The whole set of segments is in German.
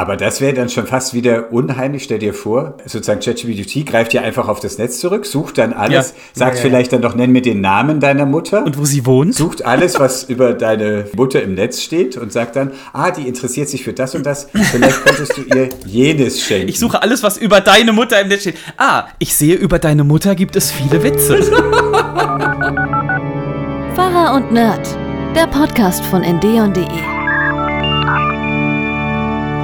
Aber das wäre dann schon fast wieder unheimlich. Stell dir vor, sozusagen ChatGPT greift ja einfach auf das Netz zurück, sucht dann alles, Ja. sagt Ja, ja, vielleicht dann noch, nenn mir den Namen deiner Mutter. Und wo sie wohnt? sucht alles, was über deine Mutter im Netz steht und sagt dann, ah, die interessiert sich für das und das, vielleicht könntest du ihr jenes schenken. Ich suche alles, was über deine Mutter im Netz steht. Ah, ich sehe, über deine Mutter gibt es viele Witze. Pfarrer und Nerd, der Podcast von ndeon.de.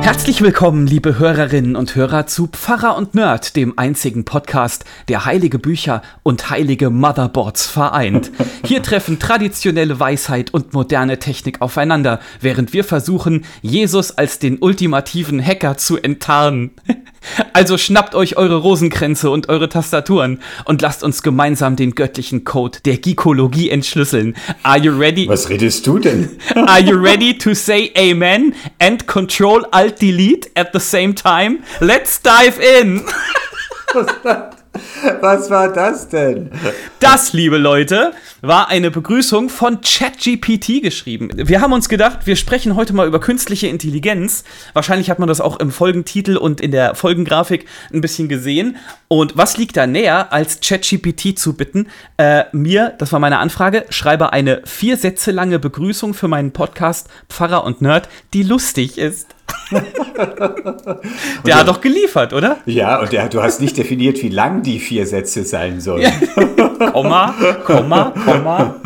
Herzlich willkommen, liebe Hörerinnen und Hörer, zu Pfarrer und Nerd, dem einzigen Podcast, der heilige Bücher und heilige Motherboards vereint. Hier treffen traditionelle Weisheit und moderne Technik aufeinander, während wir versuchen, Jesus als den ultimativen Hacker zu enttarnen. Also schnappt euch eure Rosenkränze und eure Tastaturen und lasst uns gemeinsam den göttlichen Code der Geekologie entschlüsseln. Are you ready? was redest du denn? Are you ready to say amen and control alt delete at the same time? Let's dive in. Was war das denn? Das, liebe Leute, war eine Begrüßung von ChatGPT geschrieben. Wir haben uns gedacht, wir sprechen heute mal über künstliche Intelligenz. Wahrscheinlich hat man das auch im Folgentitel und in der Folgengrafik ein bisschen gesehen. Und was liegt da näher, als ChatGPT zu bitten, äh, mir, das war meine Anfrage, schreibe eine vier Sätze lange Begrüßung für meinen Podcast Pfarrer und Nerd, die lustig ist. der hat doch geliefert, oder? Ja, und der, du hast nicht definiert, wie lang die vier Sätze sein sollen. Komma, Komma, Komma,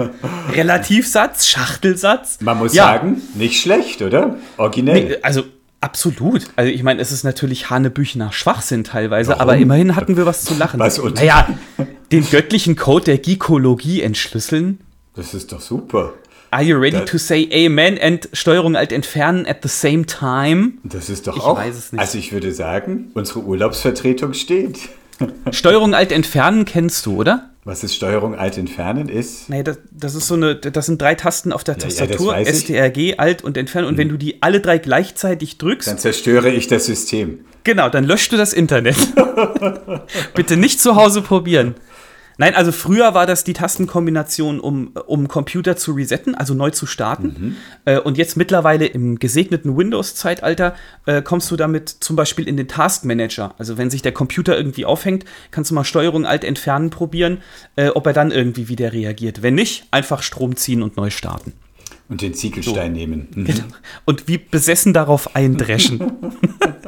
Relativsatz, Schachtelsatz. Man muss Ja. sagen, nicht schlecht, oder? Originell. Nee, also absolut. Also ich meine, es ist natürlich Hanebüchener Schwachsinn teilweise, Warum? aber immerhin hatten wir was zu lachen. Was und- naja, den göttlichen Code der Geekologie entschlüsseln. Das ist doch super. Are you ready Das- to say Amen and Steuerung alt entfernen at the same time? Das ist doch Ich auch. weiß es nicht. Also ich würde sagen, unsere Urlaubsvertretung steht. Steuerung alt entfernen kennst du, oder? Was ist Steuerung alt entfernen ist? Nee, das, das ist so eine, das sind drei Tasten auf der ja, Tastatur. Mhm. STRG, Alt und Entfernen. Und wenn du die alle drei gleichzeitig drückst, Dann zerstöre ich das System. Genau, dann löscht du das Internet. Bitte nicht zu Hause probieren. Nein, also früher war das die Tastenkombination, um, um Computer zu resetten, also neu zu starten. Äh, und jetzt mittlerweile im gesegneten Windows-Zeitalter äh, kommst du damit zum Beispiel in den Task Manager. Also wenn sich der Computer irgendwie aufhängt, kannst du mal Steuerung Alt entfernen probieren, äh, ob er dann irgendwie wieder reagiert. Wenn nicht, einfach Strom ziehen und neu starten. Und den Ziegelstein nehmen. Mhm. Genau. Und wie besessen darauf eindreschen.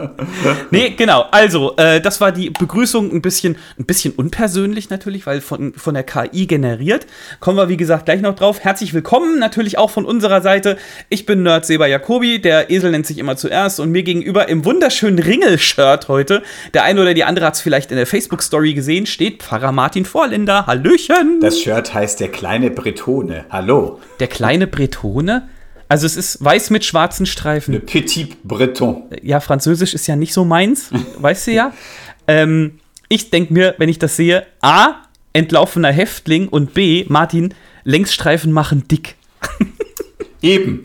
nee, genau. Also, äh, das war die Begrüßung ein bisschen, ein bisschen unpersönlich natürlich, weil von, von der KI generiert. Kommen wir, wie gesagt, gleich noch drauf. Herzlich willkommen natürlich auch von unserer Seite. Ich bin Nerd Seba Jacobi. Der Esel nennt sich immer zuerst. Und mir gegenüber im wunderschönen Ringel-Shirt heute, der eine oder die andere hat es vielleicht in der Facebook-Story gesehen, steht Pfarrer Martin Vorländer. Hallöchen! Das Shirt heißt der kleine Bretone. Hallo. der kleine Bretone. Also es ist weiß mit schwarzen Streifen. Le Petit Breton. ja, Französisch ist ja nicht so meins, weißt du ja. Ähm, ich denke mir, wenn ich das sehe, A, entlaufener Häftling und B, Martin, Längsstreifen machen dick. Eben.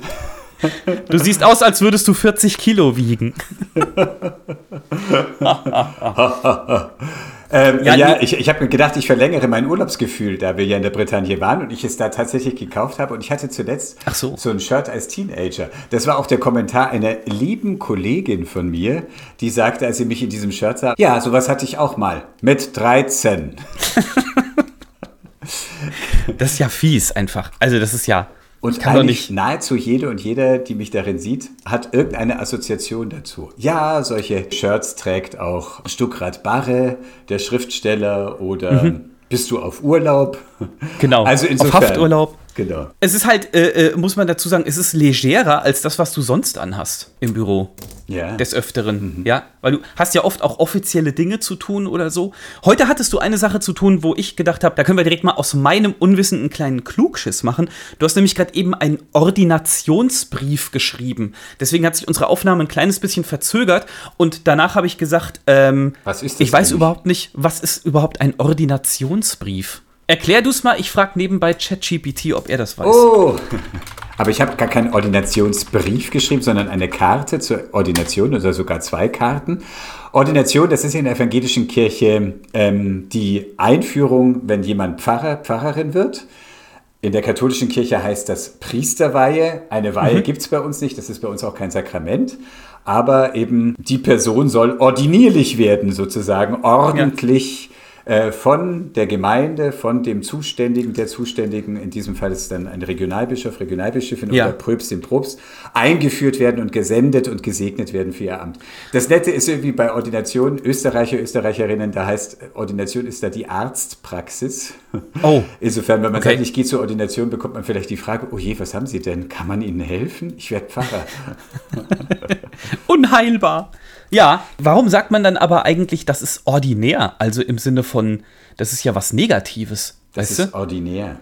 Du siehst aus, als würdest du 40 Kilo wiegen. Ähm, Ja, ja, ich, ich habe mir gedacht, ich verlängere mein Urlaubsgefühl, da wir ja in der Bretagne waren und ich es da tatsächlich gekauft habe. Und ich hatte zuletzt Ach so. ein Shirt als Teenager. Das war auch der Kommentar einer lieben Kollegin von mir, die sagte, als sie mich in diesem Shirt sah, ja, sowas hatte ich auch mal. Mit 13. Das ist ja fies einfach. Also das ist ja. Und eigentlich nahezu jede und jeder, die mich darin sieht, hat irgendeine Assoziation dazu. Ja, solche Shirts trägt auch Stuckrad Barre, der Schriftsteller, oder bist du auf Urlaub? Mhm. Genau. Also Auf insofern. Hafturlaub. Genau. Es ist halt, äh, äh, muss man dazu sagen, es ist legerer als das, was du sonst anhast im Büro. Ja. des Öfteren, ja, weil du hast ja oft auch offizielle Dinge zu tun oder so. Heute hattest du eine Sache zu tun, wo ich gedacht habe, da können wir direkt mal aus meinem Unwissen einen kleinen Klugschiss machen. Du hast nämlich gerade eben einen Ordinationsbrief geschrieben. Deswegen hat sich unsere Aufnahme ein kleines bisschen verzögert und danach habe ich gesagt, ähm, Was ist das ich weiß eigentlich? überhaupt nicht, was ist überhaupt ein Ordinationsbrief? Erklär du es mal, ich frage nebenbei ChatGPT, ob er das weiß. Oh! Aber ich habe gar keinen Ordinationsbrief geschrieben, sondern eine Karte zur Ordination oder sogar zwei Karten. Ordination, das ist in der evangelischen Kirche ähm, die Einführung, wenn jemand Pfarrer, Pfarrerin wird. In der katholischen Kirche heißt das Priesterweihe. Eine Weihe gibt es bei uns nicht, das ist bei uns auch kein Sakrament. aber eben die Person soll ordinierlich werden, sozusagen, ordentlich äh, von der Gemeinde, von dem Zuständigen, der Zuständigen, in diesem Fall ist es dann ein Regionalbischof, Regionalbischöfin Ja. oder Pröbstin, Probst, eingeführt werden und gesendet und gesegnet werden für ihr Amt. Das Nette ist irgendwie bei Ordination, Österreicher, Österreicherinnen, da heißt Ordination ist da die Arztpraxis. Oh. Insofern, wenn man Okay. sagt, ich gehe zur Ordination, bekommt man vielleicht die Frage, oh je, was haben Sie denn? Kann man Ihnen helfen? Ich werde Pfarrer. Unheilbar. Ja, warum sagt man dann aber eigentlich, das ist ordinär? Also im Sinne von, das ist ja was Negatives. Das weißt ist du? ordinär.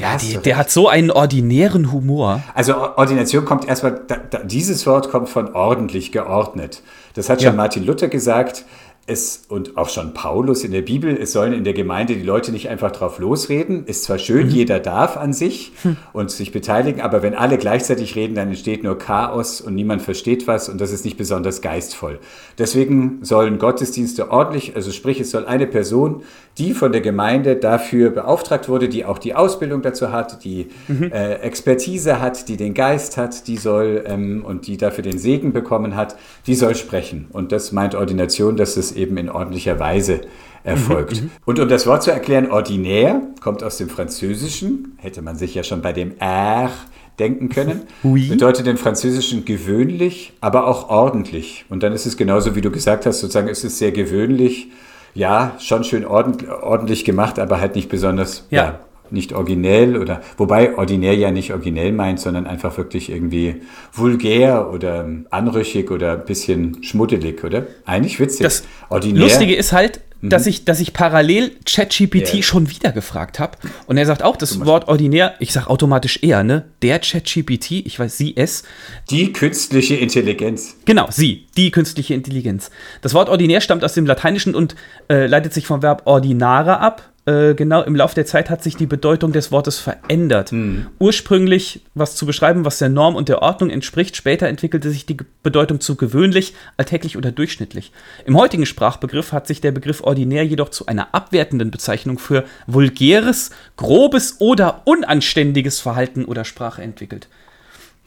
Ja, die, der hat so einen ordinären Humor. Also Ordination kommt erstmal, da, da, dieses Wort kommt von ordentlich, geordnet. Das hat schon Ja. Martin Luther gesagt. Es, und auch schon Paulus in der Bibel, es sollen in der Gemeinde die Leute nicht einfach drauf losreden. Ist zwar schön, jeder darf an sich und sich beteiligen, aber wenn alle gleichzeitig reden, dann entsteht nur Chaos und niemand versteht was und das ist nicht besonders geistvoll. Deswegen sollen Gottesdienste ordentlich, also sprich, es soll eine Person, die von der Gemeinde dafür beauftragt wurde, die auch die Ausbildung dazu hat, die äh, Expertise hat, die den Geist hat, die soll ähm, und die dafür den Segen bekommen hat, die soll sprechen. Und das meint Ordination, dass es eben in ordentlicher Weise erfolgt. Und um das Wort zu erklären, ordinär kommt aus dem Französischen, hätte man sich ja schon bei dem R denken können, Oui. bedeutet im Französischen gewöhnlich, aber auch ordentlich. Und dann ist es genauso, wie du gesagt hast, sozusagen ist es sehr gewöhnlich, ja, schon schön ordentlich, ordentlich gemacht, aber halt nicht besonders, Ja. ja. nicht originell oder, wobei ordinär ja nicht originell meint, sondern einfach wirklich irgendwie vulgär oder anrüchig oder ein bisschen schmuddelig, oder? Eigentlich witzig. Das Lustige ist halt, dass, ich, dass ich parallel ChatGPT Ja. schon wieder gefragt habe. Und er sagt auch das Wort ordinär, ich sage automatisch er, ne? Der ChatGPT, ich weiß, sie, es. die künstliche Intelligenz. Genau, sie, die künstliche Intelligenz. Das Wort ordinär stammt aus dem Lateinischen und äh, leitet sich vom Verb ordinare ab. Äh, genau, im Laufe der Zeit hat sich die Bedeutung des Wortes verändert. Ursprünglich was zu beschreiben, was der Norm und der Ordnung entspricht. Später entwickelte sich die Bedeutung zu gewöhnlich, alltäglich oder durchschnittlich. Im heutigen Sprachbegriff hat sich der Begriff ordinär jedoch zu einer abwertenden Bezeichnung für vulgäres, grobes oder unanständiges Verhalten oder Sprache entwickelt.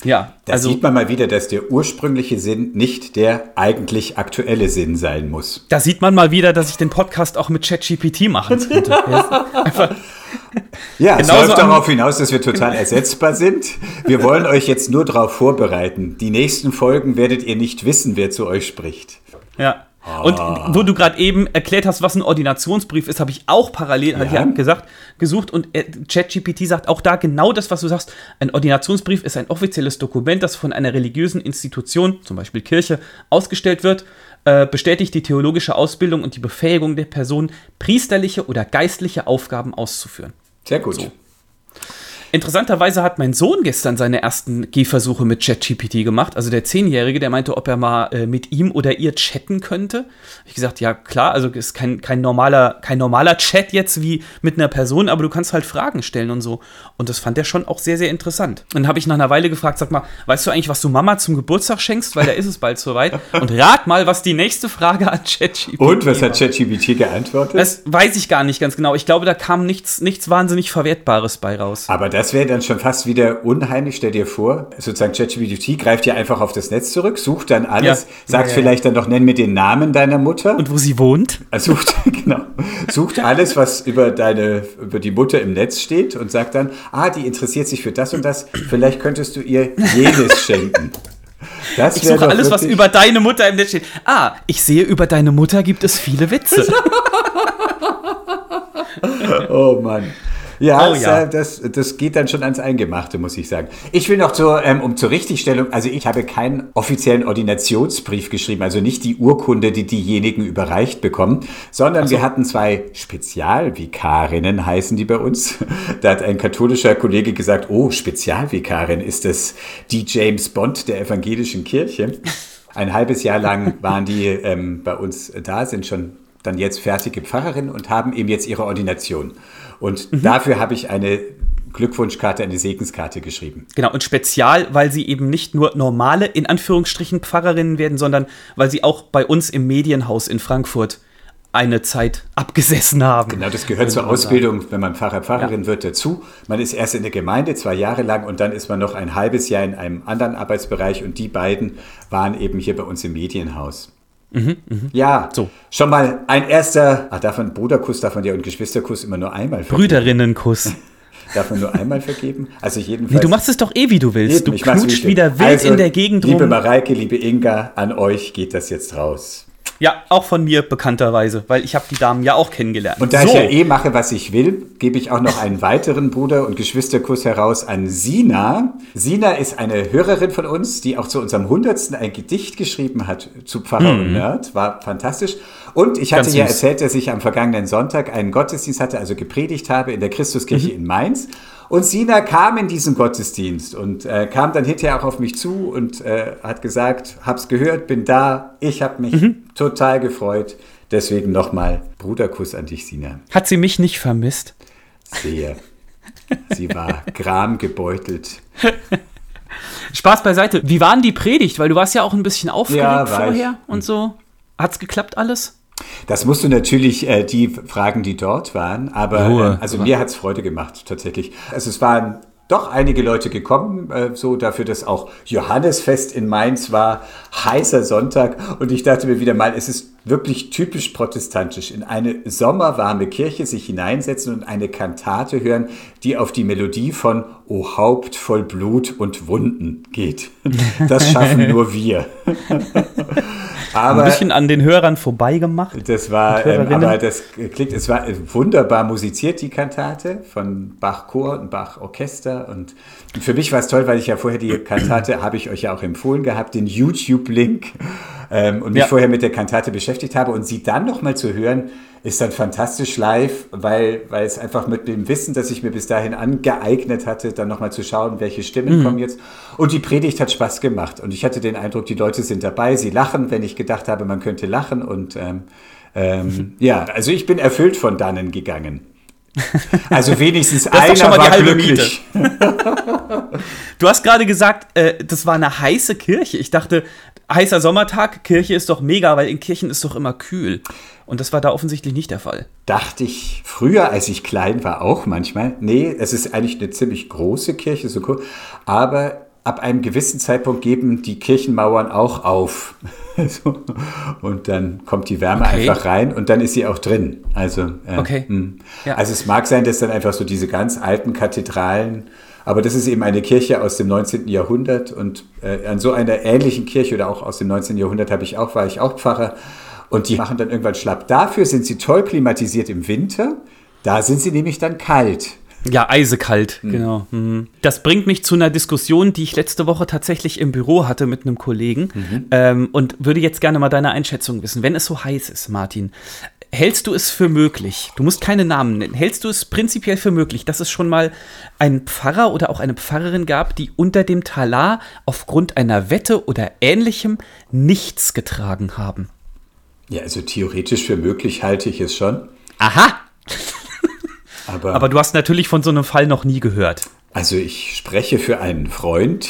Ja, Da also sieht man mal wieder, dass der ursprüngliche Sinn nicht der eigentlich aktuelle Sinn sein muss. Da sieht man mal wieder, dass ich den Podcast auch mit ChatGPT machen könnte. Ja, Einfach, Ja, es läuft darauf hinaus, dass wir total ersetzbar sind. Wir wollen euch jetzt nur darauf vorbereiten. Die nächsten Folgen werdet ihr nicht wissen, wer zu euch spricht. ja. Und wo du gerade eben erklärt hast, was ein Ordinationsbrief ist, habe ich auch parallel Ja. ja gesagt, gesucht und äh, ChatGPT sagt auch da genau das, was du sagst. Ein Ordinationsbrief ist ein offizielles Dokument, das von einer religiösen Institution, zum Beispiel Kirche, ausgestellt wird, äh, bestätigt die theologische Ausbildung und die Befähigung der Person, priesterliche oder geistliche Aufgaben auszuführen. Sehr gut. Interessanterweise hat mein Sohn gestern seine ersten Gehversuche mit ChatGPT gemacht. Also der Zehnjährige, der meinte, ob er mal äh, mit ihm oder ihr chatten könnte. Hab ich gesagt, ja klar, also ist kein, kein, normaler, kein normaler Chat jetzt wie mit einer Person, aber du kannst halt Fragen stellen und so. Und das fand er schon auch sehr, sehr interessant. Dann habe ich nach einer Weile gefragt, sag mal, weißt du eigentlich, was du Mama zum Geburtstag schenkst? Weil da ist es bald soweit. Und rat mal, was die nächste Frage an ChatGPT Und was hat ChatGPT geantwortet? Das weiß ich gar nicht ganz genau. Ich glaube, da kam nichts, nichts wahnsinnig Verwertbares bei raus. Aber das wäre dann schon fast wieder unheimlich. Stell dir vor, sozusagen ChatGPT greift ja einfach auf das Netz zurück, sucht dann alles, Ja. sagt Ja, vielleicht dann noch, nenn mir den Namen deiner Mutter. Und wo sie wohnt? Sucht, genau, sucht alles, was über deine, über die Mutter im Netz steht und sagt dann, ah, die interessiert sich für das und das, vielleicht könntest du ihr jenes schenken. Das Ich suche doch alles, was über deine Mutter im Netz steht. Ah, ich sehe, über deine Mutter gibt es viele Witze. Oh Mann. Ja, Oh das, ja. äh, Das, das geht dann schon ans Eingemachte, muss ich sagen. Ich will noch zur, ähm, um zur Richtigstellung, also ich habe keinen offiziellen Ordinationsbrief geschrieben, also nicht die Urkunde, die diejenigen überreicht bekommen, sondern wir hatten zwei Spezialvikarinnen, heißen die bei uns. Da hat ein katholischer Kollege gesagt, oh, Spezialvikarin, ist das die James Bond der evangelischen Kirche? Ein halbes Jahr lang waren die ähm, bei uns da, sind schon dann jetzt fertige Pfarrerinnen und haben eben jetzt ihre Ordination. Und dafür habe ich eine Glückwunschkarte, eine Segenskarte geschrieben. genau, und spezial, weil sie eben nicht nur normale, in Anführungsstrichen, Pfarrerinnen werden, sondern weil sie auch bei uns im Medienhaus in Frankfurt eine Zeit abgesessen haben. Genau, das gehört zur Ausbildung, wenn man Pfarrer, Pfarrerin ja. wird, dazu. Man ist erst in der Gemeinde zwei Jahre lang und dann ist man noch ein halbes Jahr in einem anderen Arbeitsbereich und die beiden waren eben hier bei uns im Medienhaus. Mhm, mh. Ja, so. schon mal ein erster, ach, darf man Bruderkuss, darf man ja und Geschwisterkuss immer nur einmal vergeben. Brüderinnenkuss. darf man nur einmal vergeben? Also jedenfalls. Nee, du machst es doch eh, wie du willst. Eben, du knutscht wieder wild also, in der Gegend rum. Liebe Mareike, liebe Inga, an euch geht das jetzt raus. Ja, auch von mir bekannterweise, weil ich habe die Damen ja auch kennengelernt. Und da so. ich ja eh mache, was ich will, gebe ich auch noch einen weiteren Bruder- und Geschwisterkuss heraus an Sina. Sina ist eine Hörerin von uns, die auch zu unserem Hundertsten ein Gedicht geschrieben hat zu Pfarrer mhm. und Nerd. War fantastisch. Und ich hatte ja erzählt, dass ich am vergangenen Sonntag einen Gottesdienst hatte, also gepredigt habe in der Christuskirche mhm. in Mainz. Und Sina kam in diesen Gottesdienst und äh, kam dann hinterher auch auf mich zu und äh, hat gesagt, hab's gehört, bin da, ich habe mich mhm. total gefreut. Deswegen nochmal Bruderkuss an dich, Sina. Hat sie mich nicht vermisst? Sehr. Sie war gramgebeutelt. Spaß beiseite. Wie war denn die Predigt? Weil du warst ja auch ein bisschen aufgeregt ja, vorher ich. und so. Hat's geklappt alles? Das musst du natürlich äh, die fragen, die dort waren, aber äh, also mir hat es Freude gemacht tatsächlich. Also es waren doch einige Leute gekommen, äh, so dafür, dass auch Johannesfest in Mainz war, heißer Sonntag und ich dachte mir wieder mal, es ist wirklich typisch protestantisch, in eine sommerwarme Kirche sich hineinsetzen und eine Kantate hören, die auf die Melodie von O Haupt voll Blut und Wunden geht. Das schaffen nur wir. Aber, ein bisschen an den Hörern vorbeigemacht. Das war, ähm, aber das klingt, es war wunderbar musiziert, die Kantate von Bach Chor und Bach Orchester. Und für mich war es toll, weil ich ja vorher die Kantate, habe ich euch ja auch empfohlen gehabt, den YouTube-Link ähm, und mich ja. vorher mit der Kantate beschäftigt habe und sie dann nochmal zu hören, ist dann fantastisch live, weil, weil es einfach mit dem Wissen, das ich mir bis dahin angeeignet hatte, dann nochmal zu schauen, welche Stimmen mhm. kommen jetzt. Und die Predigt hat Spaß gemacht. Und ich hatte den Eindruck, die Leute sind dabei, sie lachen, wenn ich gedacht habe, man könnte lachen. Und ähm, ähm, mhm. ja, also ich bin erfüllt von dannen gegangen. Also wenigstens einer war glücklich. du hast gerade gesagt, äh, das war eine heiße Kirche. Ich dachte, heißer Sommertag, Kirche ist doch mega, weil in Kirchen ist doch immer kühl. Und das war da offensichtlich nicht der Fall. Dachte ich früher, als ich klein war, auch manchmal. Nee, es ist eigentlich eine ziemlich große Kirche, so cool. Aber ab einem gewissen Zeitpunkt geben die Kirchenmauern auch auf. und dann kommt die Wärme okay. einfach rein und dann ist sie auch drin. Also, äh, okay. Hm. Ja. also es mag sein, dass dann einfach so diese ganz alten Kathedralen aber das ist eben eine Kirche aus dem 19. Jahrhundert und äh, an so einer ähnlichen Kirche oder auch aus dem 19. Jahrhundert habe ich auch, war ich auch Pfarrer. Und die machen dann irgendwann schlapp. Dafür sind sie toll klimatisiert im Winter. Da sind sie nämlich dann kalt. Ja, eisekalt, mhm. genau. Mhm. Das bringt mich zu einer Diskussion, die ich letzte Woche tatsächlich im Büro hatte mit einem Kollegen mhm. ähm, und würde jetzt gerne mal deine Einschätzung wissen. Wenn es so heiß ist, Martin, hältst du es für möglich, du musst keine Namen nennen, hältst du es prinzipiell für möglich, dass es schon mal einen Pfarrer oder auch eine Pfarrerin gab, die unter dem Talar aufgrund einer Wette oder ähnlichem nichts getragen haben? Ja, also theoretisch für möglich halte ich es schon. Aha! Aber, Aber du hast natürlich von so einem Fall noch nie gehört. Also ich spreche für einen Freund.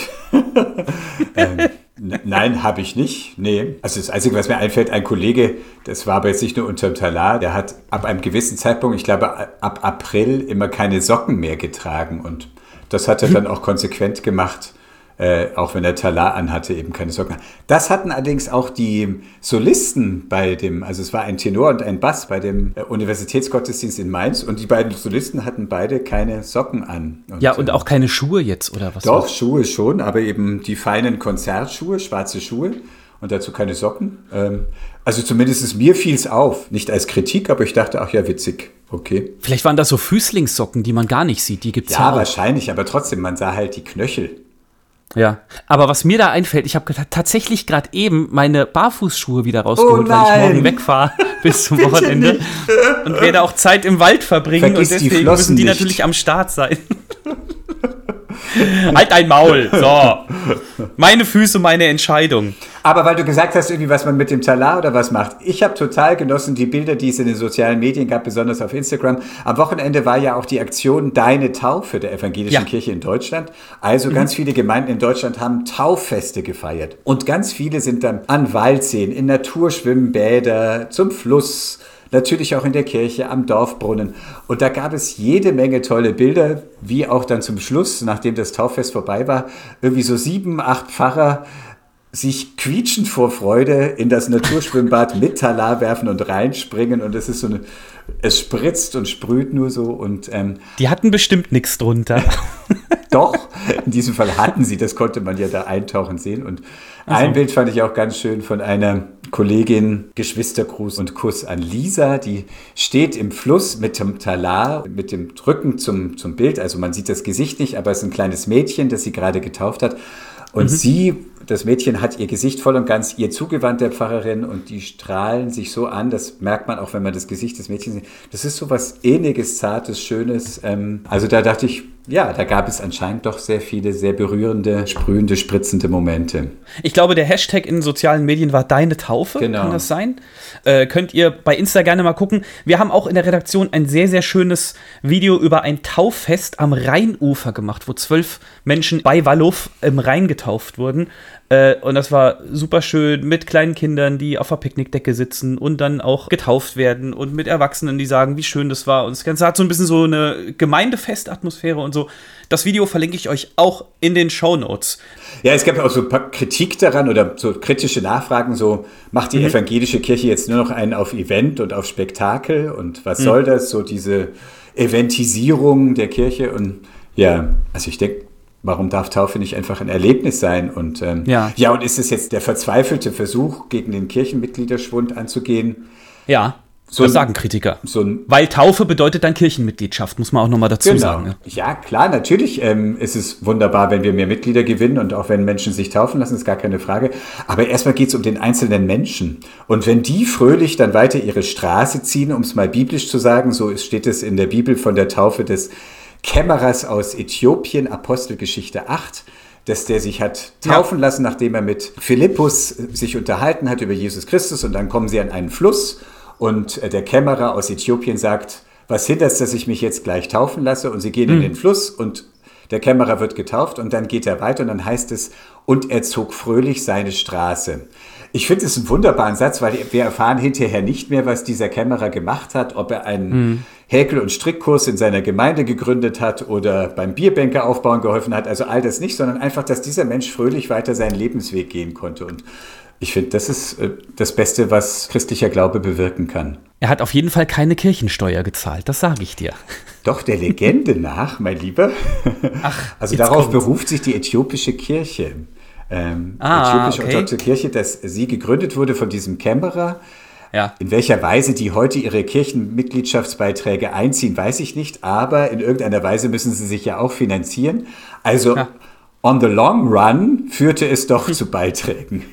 ähm, Nein, habe ich nicht. Nee. Also das Einzige, was mir einfällt, ein Kollege, das war aber jetzt nicht nur unterm Talar, der hat ab einem gewissen Zeitpunkt, ich glaube ab April, immer keine Socken mehr getragen. Und das hat er dann auch konsequent gemacht äh, auch wenn er Talar anhatte, eben keine Socken. Das hatten allerdings auch die Solisten bei dem, also es war ein Tenor und ein Bass bei dem äh, Universitätsgottesdienst in Mainz und die beiden Solisten hatten beide keine Socken an. Und, ja, und äh, auch keine Schuhe jetzt, oder was? Doch, Schuhe schon, aber eben die feinen Konzertschuhe, schwarze Schuhe und dazu keine Socken. Ähm, also zumindest mir fiel es auf. Nicht als Kritik, aber ich dachte, ach ja, witzig. Okay. Vielleicht waren das so Füßlingssocken, die man gar nicht sieht. Die gibt's ja, ja wahrscheinlich, aber trotzdem, man sah halt die Knöchel. Ja, aber was mir da einfällt, ich habe tatsächlich gerade eben meine Barfußschuhe wieder rausgeholt, oh weil ich morgen wegfahre bis zum Wochenende und werde auch Zeit im Wald verbringen Vergiss und deswegen müssen die nicht. natürlich am Start sein. halt dein Maul, so. Meine Füße, meine Entscheidung. Aber weil du gesagt hast, irgendwie, was man mit dem Talar oder was macht. Ich habe total genossen die Bilder, die es in den sozialen Medien gab, besonders auf Instagram. Am Wochenende war ja auch die Aktion Deine Taufe der evangelischen ja. Kirche in Deutschland. Also mhm. ganz viele Gemeinden in Deutschland haben Tauffeste gefeiert. Und ganz viele sind dann an Waldseen, in Naturschwimmbäder, zum Fluss, natürlich auch in der Kirche, am Dorfbrunnen. Und da gab es jede Menge tolle Bilder, wie auch dann zum Schluss, nachdem das Tauffest vorbei war, irgendwie so sieben, acht Pfarrer sich quietschend vor Freude in das Naturschwimmbad mit Talar werfen und reinspringen und es ist so eine, es spritzt und sprüht nur so und ähm, die hatten bestimmt nichts drunter. Doch, in diesem Fall hatten sie, das konnte man ja da eintauchen sehen und also. ein Bild fand ich auch ganz schön von einer Kollegin, Geschwistergruß und Kuss an Lisa, die steht im Fluss mit dem Talar, mit dem Rücken zum, zum Bild, also man sieht das Gesicht nicht, aber es ist ein kleines Mädchen, das sie gerade getauft hat und mhm. sie das Mädchen hat ihr Gesicht voll und ganz ihr zugewandt, der Pfarrerin, und die strahlen sich so an, das merkt man auch, wenn man das Gesicht des Mädchens sieht. Das ist so was Ähnliches, Zartes, Schönes. Ähm, also da dachte ich, ja, da gab es anscheinend doch sehr viele sehr berührende, sprühende, spritzende Momente. Ich glaube, der Hashtag in sozialen Medien war Deine Taufe. Genau. Kann das sein? Äh, könnt ihr bei Insta gerne mal gucken. Wir haben auch in der Redaktion ein sehr, sehr schönes Video über ein Tauffest am Rheinufer gemacht, wo zwölf Menschen bei Wallow im Rhein getauft wurden. Äh, und das war super schön mit kleinen Kindern, die auf der Picknickdecke sitzen und dann auch getauft werden und mit Erwachsenen, die sagen, wie schön das war. Und das Ganze hat so ein bisschen so eine Gemeindefestatmosphäre und so. Das Video verlinke ich euch auch in den Show Notes. Ja, es gab auch so Kritik daran oder so kritische Nachfragen, so macht die mhm. evangelische Kirche jetzt nur noch einen auf Event und auf Spektakel und was mhm. soll das? So diese Eventisierung der Kirche und ja, also ich denke, Warum darf Taufe nicht einfach ein Erlebnis sein? Und ähm, ja. ja, und ist es jetzt der verzweifelte Versuch, gegen den Kirchenmitgliederschwund anzugehen? Ja. So das sagen Kritiker. So Weil Taufe bedeutet dann Kirchenmitgliedschaft, muss man auch nochmal dazu genau. sagen. Ja, klar, natürlich ähm, ist es wunderbar, wenn wir mehr Mitglieder gewinnen und auch wenn Menschen sich taufen lassen, ist gar keine Frage. Aber erstmal geht es um den einzelnen Menschen. Und wenn die fröhlich dann weiter ihre Straße ziehen, um es mal biblisch zu sagen, so steht es in der Bibel von der Taufe des Kämmerers aus Äthiopien, Apostelgeschichte 8, dass der sich hat taufen ja. lassen, nachdem er mit Philippus sich unterhalten hat über Jesus Christus und dann kommen sie an einen Fluss und äh, der Kämmerer aus Äthiopien sagt, was hindert es, dass ich mich jetzt gleich taufen lasse und sie gehen mhm. in hm. den Fluss und der Kämmerer wird getauft und dann geht er weiter und dann heißt es, und er zog fröhlich seine Straße. Ich finde es einen wunderbaren Satz, weil wir erfahren hinterher nicht mehr, was dieser Kämmerer gemacht hat, ob er einen mhm. Häkel- und Strickkurs in seiner Gemeinde gegründet hat oder beim Bierbänke aufbauen geholfen hat. Also all das nicht, sondern einfach, dass dieser Mensch fröhlich weiter seinen Lebensweg gehen konnte. Und ich finde, das ist äh, das Beste, was christlicher Glaube bewirken kann. Er hat auf jeden Fall keine Kirchensteuer gezahlt, das sage ich dir. Doch, der Legende nach, mein Lieber. Ach, also darauf kommt's. beruft sich die äthiopische Kirche ähm, ah, äthiopische okay. orthodoxe Kirche, dass sie gegründet wurde von diesem Kämmerer. Ja. In welcher Weise die heute ihre Kirchenmitgliedschaftsbeiträge einziehen, weiß ich nicht, aber in irgendeiner Weise müssen sie sich ja auch finanzieren. Also ja. on the long run führte es doch zu Beiträgen.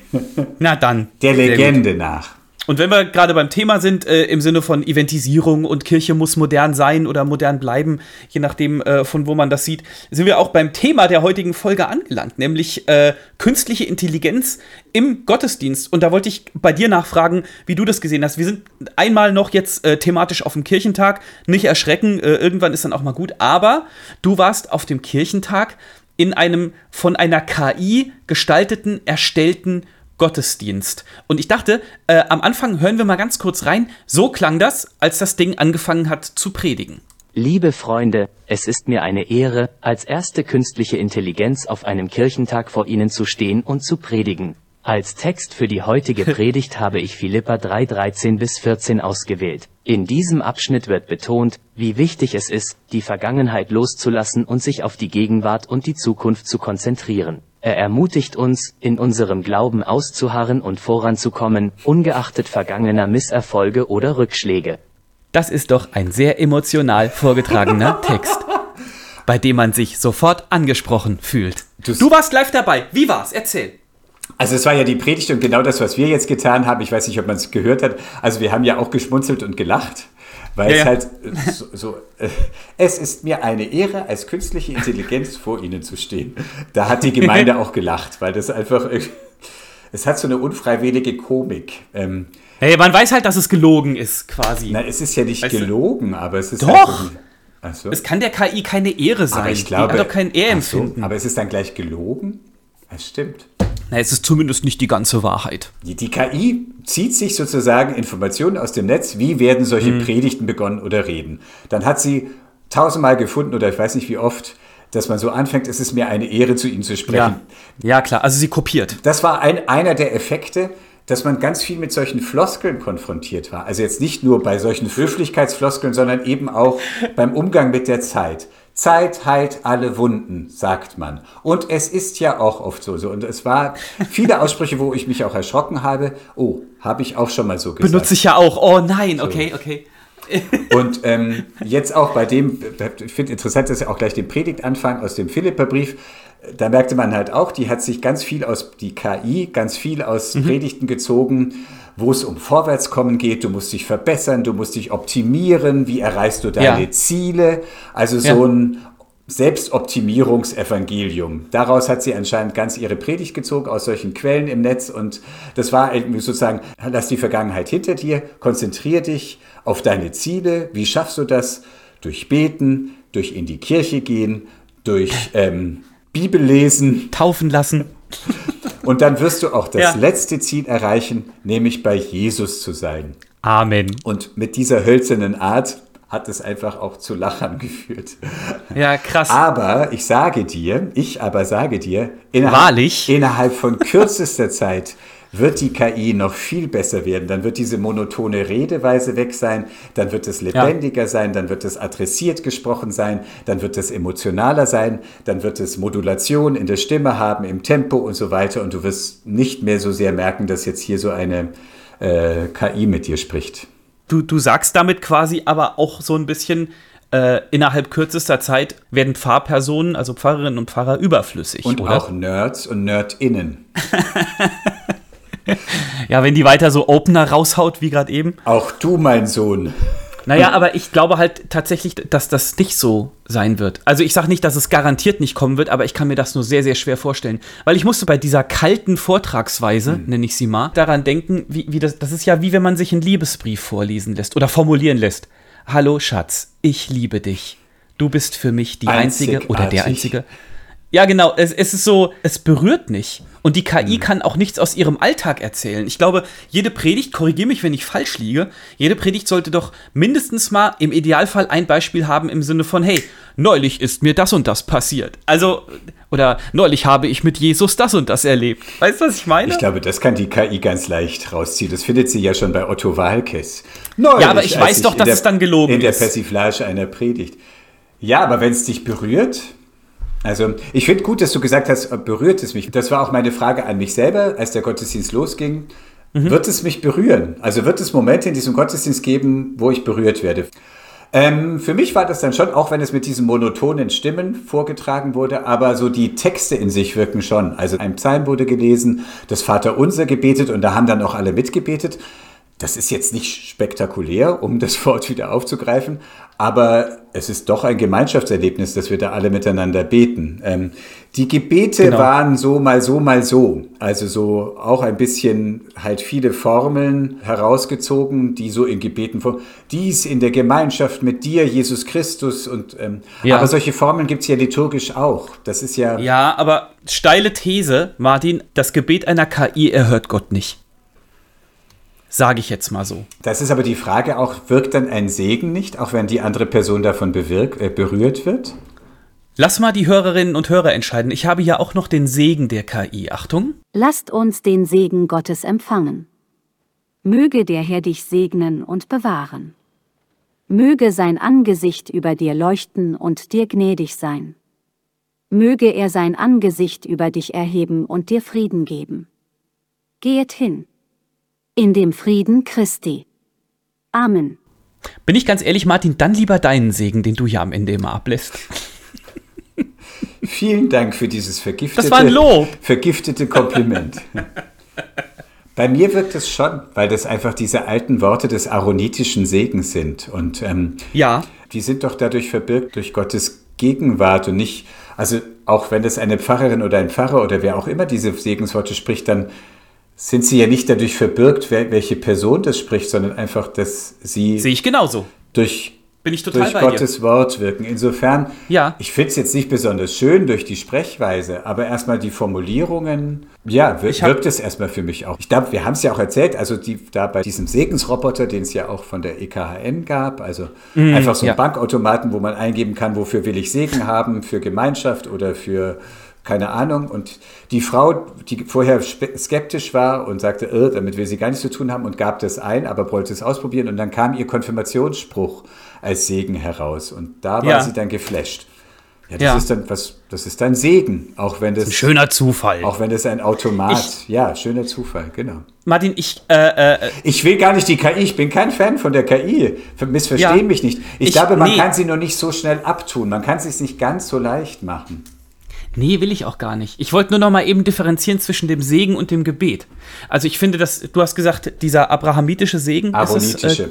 Na dann. Der Legende nach. Und wenn wir gerade beim Thema sind, äh, im Sinne von Eventisierung und Kirche muss modern sein oder modern bleiben, je nachdem, äh, von wo man das sieht, sind wir auch beim Thema der heutigen Folge angelangt, nämlich äh, künstliche Intelligenz im Gottesdienst. Und da wollte ich bei dir nachfragen, wie du das gesehen hast. Wir sind einmal noch jetzt äh, thematisch auf dem Kirchentag. Nicht erschrecken, äh, irgendwann ist dann auch mal gut. Aber du warst auf dem Kirchentag in einem von einer KI gestalteten, erstellten Gottesdienst. Und ich dachte, äh, am Anfang hören wir mal ganz kurz rein. So klang das, als das Ding angefangen hat zu predigen. Liebe Freunde, es ist mir eine Ehre, als erste künstliche Intelligenz auf einem Kirchentag vor Ihnen zu stehen und zu predigen. Als Text für die heutige Predigt habe ich Philippa 3, 13 bis 14 ausgewählt. In diesem Abschnitt wird betont, wie wichtig es ist, die Vergangenheit loszulassen und sich auf die Gegenwart und die Zukunft zu konzentrieren. Er ermutigt uns, in unserem Glauben auszuharren und voranzukommen, ungeachtet vergangener Misserfolge oder Rückschläge. Das ist doch ein sehr emotional vorgetragener Text, bei dem man sich sofort angesprochen fühlt. Du warst live dabei. Wie war's? Erzähl. Also es war ja die Predigt und genau das, was wir jetzt getan haben. Ich weiß nicht, ob man es gehört hat. Also wir haben ja auch geschmunzelt und gelacht. Weil ja, es halt äh, so, so äh, es ist mir eine Ehre, als künstliche Intelligenz vor Ihnen zu stehen. Da hat die Gemeinde auch gelacht, weil das einfach es hat so eine unfreiwillige Komik. Ähm, Hey, man weiß halt, dass es gelogen ist, quasi. na, es ist ja nicht Weißt du- gelogen, aber es ist Doch! halt so. Es kann der KI keine Ehre sein. aber ich glaube, Die hat doch kein ach so, Ehrempfinden. aber es ist dann gleich gelogen? Das stimmt. Na, es ist zumindest nicht die ganze Wahrheit. Die, die KI zieht sich sozusagen Informationen aus dem Netz, wie werden solche Mhm. Predigten begonnen oder reden. Dann hat sie tausendmal gefunden oder ich weiß nicht wie oft, dass man so anfängt, es ist mir eine Ehre, zu Ihnen zu sprechen. Ja. ja, klar. Also sie kopiert. Das war ein, einer der Effekte, dass man ganz viel mit solchen Floskeln konfrontiert war. Also jetzt nicht nur bei solchen Höflichkeitsfloskeln, sondern eben auch beim Umgang mit der Zeit. Zeit heilt alle Wunden, sagt man. Und es ist ja auch oft so. so. Und es war viele Aussprüche, wo ich mich auch erschrocken habe. Oh, habe ich auch schon mal so gesagt. Benutze ich ja auch. Oh nein, okay, okay. Und ähm, jetzt auch bei dem, ich finde interessant, dass er auch gleich den Predigtanfang aus dem Philipperbrief, da merkte man halt auch, die hat sich ganz viel aus, die KI, ganz viel aus Predigten gezogen, wo es um Vorwärtskommen geht, du musst dich verbessern, du musst dich optimieren, wie erreichst du deine Ja. Ziele, also so Ja. ein Selbstoptimierungsevangelium. Daraus hat sie anscheinend ganz ihre Predigt gezogen, aus solchen Quellen im Netz. Und das war irgendwie sozusagen, lass die Vergangenheit hinter dir, konzentrier dich auf deine Ziele. Wie schaffst du das? Durch Beten, durch in die Kirche gehen, durch ähm, Bibel lesen. Taufen lassen. Und dann wirst du auch das Ja. letzte Ziel erreichen, nämlich bei Jesus zu sein. Amen. Und mit dieser hölzernen Art hat es einfach auch zu Lachern geführt. Ja, krass. Aber ich sage dir, ich aber sage dir, innerhalb, Wahrlich? innerhalb von kürzester Zeit wird die KI noch viel besser werden. Dann wird diese monotone Redeweise weg sein, dann wird es lebendiger sein, dann wird es adressiert gesprochen sein, dann wird es emotionaler sein, dann wird es Modulation in der Stimme haben, im Tempo und so weiter. Und du wirst nicht mehr so sehr merken, dass jetzt hier so eine äh, KI mit dir spricht. Du, du sagst damit quasi aber auch so ein bisschen, äh, innerhalb kürzester Zeit werden Pfarrpersonen, also Pfarrerinnen und Pfarrer, überflüssig. Und oder? auch Nerds und Nerdinnen. Ja, wenn die weiter so Opener raushaut, wie gerade eben. Auch du, mein Sohn. Naja, aber ich glaube halt tatsächlich, dass das nicht so sein wird. Also ich sage nicht, dass es garantiert nicht kommen wird, aber ich kann mir das nur sehr, sehr schwer vorstellen. Weil ich musste bei dieser kalten Vortragsweise, nenne ich sie mal, daran denken, wie, wie das, das ist ja wie wenn man sich einen Liebesbrief vorlesen lässt oder formulieren lässt. Hallo Schatz, ich liebe dich. Du bist für mich die einzige oder der Einzigartig. einzige. Ja, genau. Es, es ist so, es berührt nicht. Und die KI Mhm. kann auch nichts aus ihrem Alltag erzählen. Ich glaube, jede Predigt, korrigiere mich, wenn ich falsch liege, jede Predigt sollte doch mindestens mal im Idealfall ein Beispiel haben im Sinne von, hey, neulich ist mir das und das passiert. Also, oder neulich habe ich mit Jesus das und das erlebt. Weißt du, was ich meine? Ich glaube, das kann die KI ganz leicht rausziehen. Das findet sie ja schon bei Otto Walkes. Neulich, Ja, aber ich weiß doch, in dass der, es dann gelogen In der ist. Persiflage einer Predigt. Ja, aber wenn es dich berührt, also ich finde gut, dass du gesagt hast, äh, berührt es mich. Das war auch meine Frage an mich selber, als der Gottesdienst losging. Mhm. Wird es mich berühren? Also wird es Momente in diesem Gottesdienst geben, wo ich berührt werde? Ähm, für mich war das dann schon, auch wenn es mit diesen monotonen Stimmen vorgetragen wurde, aber so die Texte in sich wirken schon. Also ein Psalm wurde gelesen, das Vaterunser gebetet und da haben dann auch alle mitgebetet. Das ist jetzt nicht spektakulär, um das Wort wieder aufzugreifen, aber es ist doch ein Gemeinschaftserlebnis, dass wir da alle miteinander beten. Ähm, die Gebete Genau. waren so mal so mal so, also so auch ein bisschen halt viele Formeln herausgezogen, die so in Gebeten vor. Dies in der Gemeinschaft mit dir, Jesus Christus und ähm, Ja. aber solche Formeln gibt es ja liturgisch auch. Das ist ja, ja, aber steile These, Martin, das Gebet einer KI erhört Gott nicht. Sage ich jetzt mal so. das ist aber die Frage auch, wirkt dann ein Segen nicht, auch wenn die andere Person davon bewirkt, äh, berührt wird? Lass mal die Hörerinnen und Hörer entscheiden. Ich habe ja auch noch den Segen der KI. Achtung. Lasst uns den Segen Gottes empfangen. Möge der Herr dich segnen und bewahren. Möge sein Angesicht über dir leuchten und dir gnädig sein. Möge er sein Angesicht über dich erheben und dir Frieden geben. Gehet hin. In dem Frieden Christi. Amen. Bin ich ganz ehrlich, Martin, dann lieber deinen Segen, den du ja am Ende immer ablässt. Vielen Dank für dieses vergiftete, Das war ein Lob. vergiftete Kompliment. Bei mir wirkt es schon, weil das einfach diese alten Worte des aaronitischen Segens sind. Und ähm, Ja. die sind doch dadurch verbirgt durch Gottes Gegenwart und nicht, also auch wenn das eine Pfarrerin oder ein Pfarrer oder wer auch immer diese Segensworte spricht, dann sind sie ja nicht dadurch verbirgt, welche Person das spricht, sondern einfach, dass sie. Sehe ich genauso. Durch bin ich total durch Gottes dir. Wort wirken. Insofern, ja. ich finde es jetzt nicht besonders schön durch die Sprechweise, aber erstmal die Formulierungen, ja, wir, wirkt es erstmal für mich auch. Ich glaube, wir haben es ja auch erzählt, also die, da bei diesem Segensroboter, den es ja auch von der EKHN gab, also mm, einfach so ein ja. Bankautomaten, wo man eingeben kann, wofür will ich Segen haben, für Gemeinschaft oder für keine Ahnung. Und die Frau, die vorher skeptisch war und sagte, äh, damit will sie gar nichts zu tun haben und gab das ein, aber wollte es ausprobieren. Und dann kam ihr Konfirmationsspruch als Segen heraus. Und da war ja. sie dann geflasht. Ja, das ja. ist dann was, das ist dann Segen, auch wenn das, das ein schöner Zufall. Auch wenn das ein Automat, ich, ja, schöner Zufall, genau. Martin, ich äh, äh, ich will gar nicht die KI, ich bin kein Fan von der KI. Missverstehen ja, mich nicht. Ich, ich, glaube, man nee. kann sie nur nicht so schnell abtun. Man kann es sich nicht ganz so leicht machen. Nee, will ich auch gar nicht. Ich wollte nur noch mal eben differenzieren zwischen dem Segen und dem Gebet. Also ich finde, dass du hast gesagt, dieser abrahamitische Segen. Aaronitische. Ist es, äh,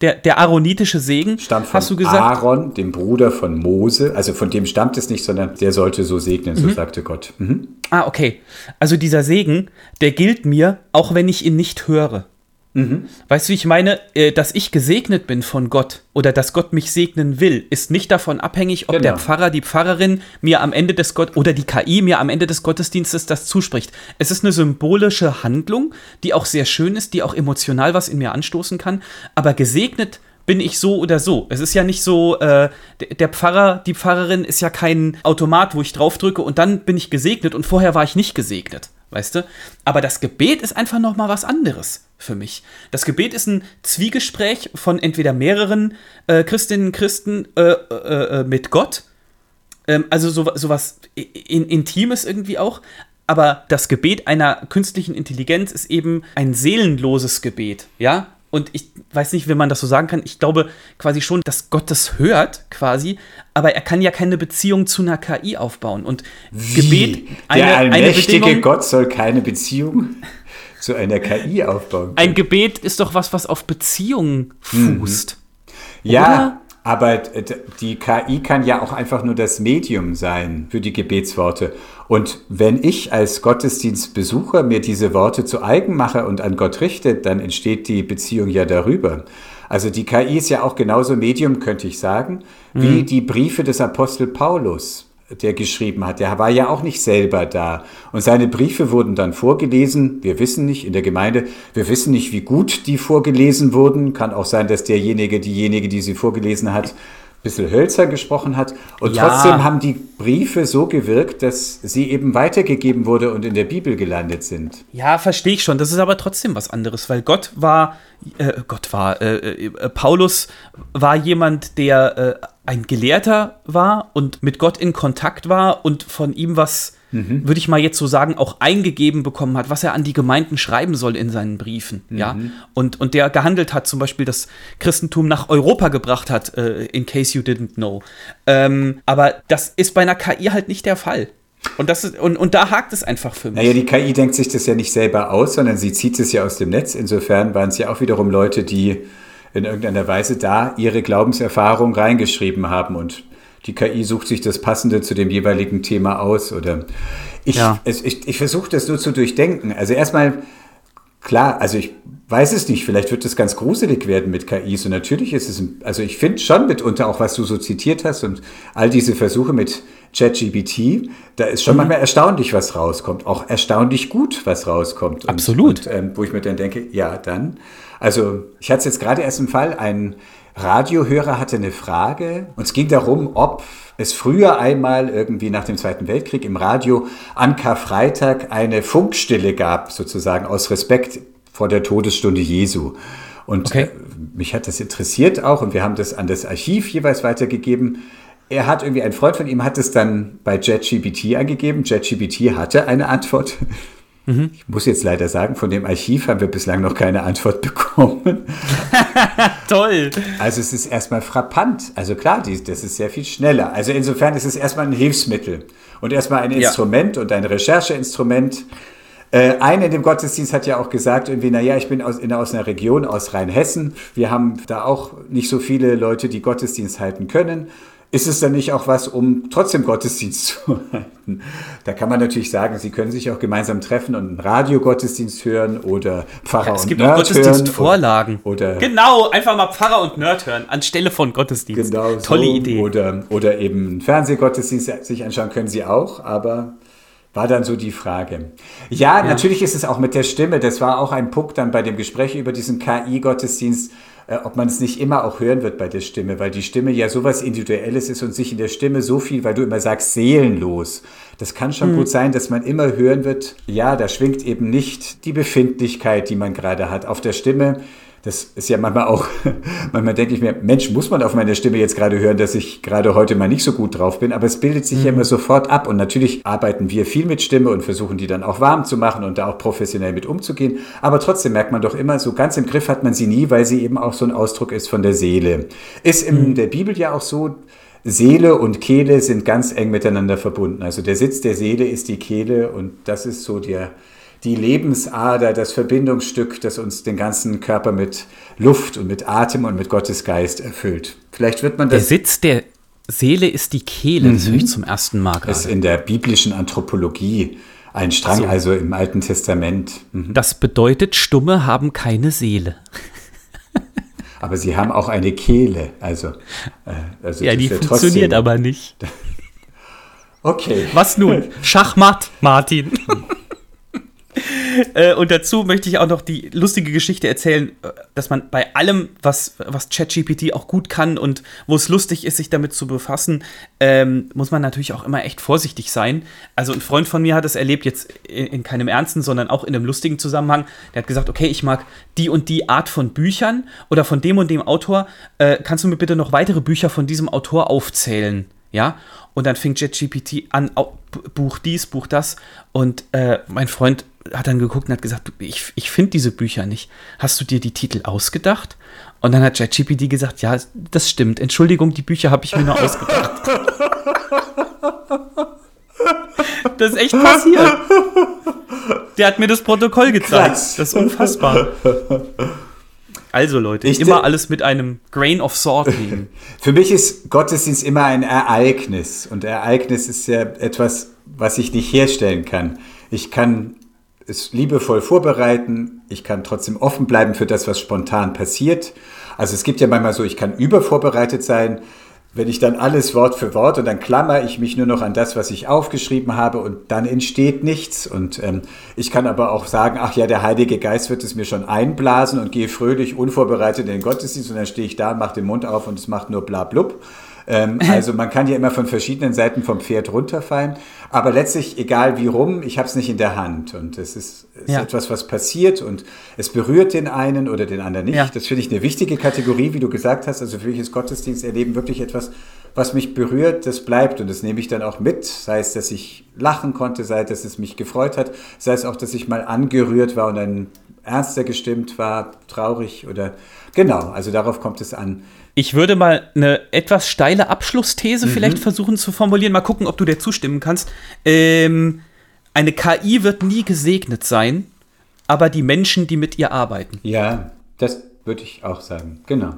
der, der aaronitische Segen, stammt von hast du gesagt? Aaron, dem Bruder von Mose. Also von dem stammt es nicht, sondern der sollte so segnen, so mhm. sagte Gott. Mhm. Ah, okay. Also dieser Segen, der gilt mir, auch wenn ich ihn nicht höre. Mhm. Weißt du, wie ich meine? Äh, dass ich gesegnet bin von Gott oder dass Gott mich segnen will, ist nicht davon abhängig, ob genau. der Pfarrer, die Pfarrerin mir am Ende des Gott oder die KI mir am Ende des Gottesdienstes das zuspricht. Es ist eine symbolische Handlung, die auch sehr schön ist, die auch emotional was in mir anstoßen kann, aber gesegnet bin ich so oder so. Es ist ja nicht so, äh, der Pfarrer, die Pfarrerin ist ja kein Automat, wo ich draufdrücke und dann bin ich gesegnet und vorher war ich nicht gesegnet weißt du? Aber das Gebet ist einfach noch mal was anderes für mich. Das Gebet ist ein Zwiegespräch von entweder mehreren äh, Christinnen und Christen äh, äh, äh, mit Gott, ähm, also so, sowas in, Intimes irgendwie auch. Aber das Gebet einer künstlichen Intelligenz ist eben ein seelenloses Gebet, ja? Und ich weiß nicht, wie man das so sagen kann. Ich glaube quasi schon, dass Gott das hört, quasi, aber er kann ja keine Beziehung zu einer KI aufbauen. Und wie? Gebet, eine, Der allmächtige eine Gott soll keine Beziehung zu einer KI aufbauen. Können. Ein Gebet ist doch was, was auf Beziehungen fußt. Mhm. Ja? Aber die KI kann ja auch einfach nur das Medium sein für die Gebetsworte. Und wenn ich als Gottesdienstbesucher mir diese Worte zu eigen mache und an Gott richte, dann entsteht die Beziehung ja darüber. Also die KI ist ja auch genauso Medium, könnte ich sagen, wie mhm. die Briefe des Apostel Paulus der geschrieben hat. Der war ja auch nicht selber da. Und seine Briefe wurden dann vorgelesen. Wir wissen nicht in der Gemeinde, wir wissen nicht, wie gut die vorgelesen wurden. Kann auch sein, dass derjenige, diejenige, die sie vorgelesen hat, bisschen hölzer gesprochen hat. Und ja. trotzdem haben die Briefe so gewirkt, dass sie eben weitergegeben wurde und in der Bibel gelandet sind. Ja, verstehe ich schon. Das ist aber trotzdem was anderes, weil Gott war, äh, Gott war, äh, äh, Paulus war jemand, der äh, ein Gelehrter war und mit Gott in Kontakt war und von ihm was, mhm. würde ich mal jetzt so sagen, auch eingegeben bekommen hat, was er an die Gemeinden schreiben soll in seinen Briefen. Mhm. Ja? Und, und der gehandelt hat, zum Beispiel das Christentum nach Europa gebracht hat, äh, in case you didn't know. Ähm, aber das ist bei einer KI halt nicht der Fall. Und, das ist, und, und da hakt es einfach für mich. Naja, die KI denkt sich das ja nicht selber aus, sondern sie zieht es ja aus dem Netz. Insofern waren es ja auch wiederum Leute, die in irgendeiner Weise da ihre Glaubenserfahrung reingeschrieben haben und die KI sucht sich das Passende zu dem jeweiligen Thema aus oder ich, ja. es, ich, ich versuche das nur zu durchdenken. Also erstmal, klar, also ich weiß es nicht, vielleicht wird es ganz gruselig werden mit KIs und natürlich ist es, also ich finde schon mitunter auch, was du so zitiert hast und all diese Versuche mit ChatGPT, da ist schon mhm. manchmal erstaunlich, was rauskommt, auch erstaunlich gut, was rauskommt. Und, Absolut. Und, ähm, wo ich mir dann denke, ja, dann also ich hatte es jetzt gerade erst im Fall, ein Radiohörer hatte eine Frage und es ging darum, ob es früher einmal irgendwie nach dem Zweiten Weltkrieg im Radio an Karfreitag eine Funkstille gab, sozusagen aus Respekt vor der Todesstunde Jesu. Und okay. Äh, mich hat das interessiert auch und wir haben das an das Archiv jeweils weitergegeben. Er hat irgendwie, ein Freund von ihm hat es dann bei JetGPT eingegeben. JetGPT hatte eine Antwort. Mhm. Ich muss jetzt leider sagen, von dem Archiv haben wir bislang noch keine Antwort bekommen. Toll. Also es ist erstmal frappant. Also klar, die, das ist sehr viel schneller. Also insofern ist es erstmal ein Hilfsmittel und erstmal ein Instrument ja. und ein Rechercheinstrument. Äh, einer in dem Gottesdienst hat ja auch gesagt, irgendwie, naja, ich bin aus, in, aus einer Region aus Rheinhessen. Wir haben da auch nicht so viele Leute, die Gottesdienst halten können ist es dann nicht auch was, um trotzdem Gottesdienst zu halten? Da kann man natürlich sagen, Sie können sich auch gemeinsam treffen und einen Radiogottesdienst hören oder Pfarrer ja, es und gibt Nerd auch Gottesdienstvorlagen. Oder, oder genau, einfach mal Pfarrer und Nerd hören anstelle von Gottesdienst. Genau, Tolle so. Idee. Oder, oder eben einen Fernsehgottesdienst sich anschauen können Sie auch, aber war dann so die Frage. Ja, ja, natürlich ist es auch mit der Stimme. Das war auch ein Punkt dann bei dem Gespräch über diesen KI-Gottesdienst ob man es nicht immer auch hören wird bei der Stimme, weil die Stimme ja sowas Individuelles ist und sich in der Stimme so viel, weil du immer sagst, seelenlos. Das kann schon mhm. gut sein, dass man immer hören wird, ja, da schwingt eben nicht die Befindlichkeit, die man gerade hat. Auf der Stimme das ist ja manchmal auch, manchmal denke ich mir, Mensch, muss man auf meine Stimme jetzt gerade hören, dass ich gerade heute mal nicht so gut drauf bin, aber es bildet sich mhm. ja immer sofort ab und natürlich arbeiten wir viel mit Stimme und versuchen die dann auch warm zu machen und da auch professionell mit umzugehen, aber trotzdem merkt man doch immer, so ganz im Griff hat man sie nie, weil sie eben auch so ein Ausdruck ist von der Seele. Ist in mhm. der Bibel ja auch so, Seele und Kehle sind ganz eng miteinander verbunden. Also der Sitz der Seele ist die Kehle und das ist so der, die Lebensader, das Verbindungsstück, das uns den ganzen Körper mit Luft und mit Atem und mit Gottes Geist erfüllt. Vielleicht wird man das. Der Sitz der Seele ist die Kehle, mhm. das höre ich zum ersten Mal gerade. Das ist in der biblischen Anthropologie ein Strang, so. also im Alten Testament. Mhm. Das bedeutet, Stumme haben keine Seele. aber sie haben auch eine Kehle, also. Äh, also ja, die ja funktioniert aber nicht. Okay. Was nun? Schachmatt, Martin. Äh, und dazu möchte ich auch noch die lustige Geschichte erzählen, äh, dass man bei allem, was, was ChatGPT auch gut kann und wo es lustig ist, sich damit zu befassen, ähm, muss man natürlich auch immer echt vorsichtig sein. Also ein Freund von mir hat es erlebt, jetzt in, in, keinem ernsten, sondern auch in einem lustigen Zusammenhang. Der hat gesagt, okay, ich mag die und die Art von Büchern oder von dem und dem Autor. Äh, kannst du mir bitte noch weitere Bücher von diesem Autor aufzählen? Ja, und dann fing ChatGPT an, Buch dies, Buch das. Und äh, mein Freund hat dann geguckt und hat gesagt, ich, ich finde diese Bücher nicht. Hast du dir die Titel ausgedacht? Und dann hat ChatGPT gesagt, ja, das stimmt. Entschuldigung, die Bücher habe ich mir nur ausgedacht. das ist echt passiert. Der hat mir das Protokoll gezeigt. Krass. Das ist unfassbar. Also Leute, ich immer alles mit einem Grain of Salt nehmen. Für mich ist Gottesdienst immer ein Ereignis. Und Ereignis ist ja etwas, was ich nicht herstellen kann. Ich kann es liebevoll vorbereiten. Ich kann trotzdem offen bleiben für das, was spontan passiert. Also es gibt ja manchmal so, ich kann übervorbereitet sein, wenn ich dann alles Wort für Wort und dann klammer ich mich nur noch an das, was ich aufgeschrieben habe und dann entsteht nichts. Und ähm, ich kann aber auch sagen, ach ja, der Heilige Geist wird es mir schon einblasen und gehe fröhlich unvorbereitet in den Gottesdienst und dann stehe ich da, mache den Mund auf und es macht nur bla blub. Ähm, also man kann ja immer von verschiedenen Seiten vom Pferd runterfallen, aber letztlich, egal wie rum, ich habe es nicht in der Hand und es ist, ist ja. etwas, was passiert und es berührt den einen oder den anderen nicht. Ja. Das finde ich eine wichtige Kategorie, wie du gesagt hast. Also für mich ist Gottesdiensterleben wirklich etwas, was mich berührt, das bleibt und das nehme ich dann auch mit, sei es, dass ich lachen konnte, sei es, dass es mich gefreut hat, sei es auch, dass ich mal angerührt war und dann ernster gestimmt war, traurig oder genau, also darauf kommt es an. Ich würde mal eine etwas steile Abschlussthese mhm. vielleicht versuchen zu formulieren. Mal gucken, ob du dir zustimmen kannst. Ähm, eine KI wird nie gesegnet sein, aber die Menschen, die mit ihr arbeiten. Ja, das würde ich auch sagen. Genau.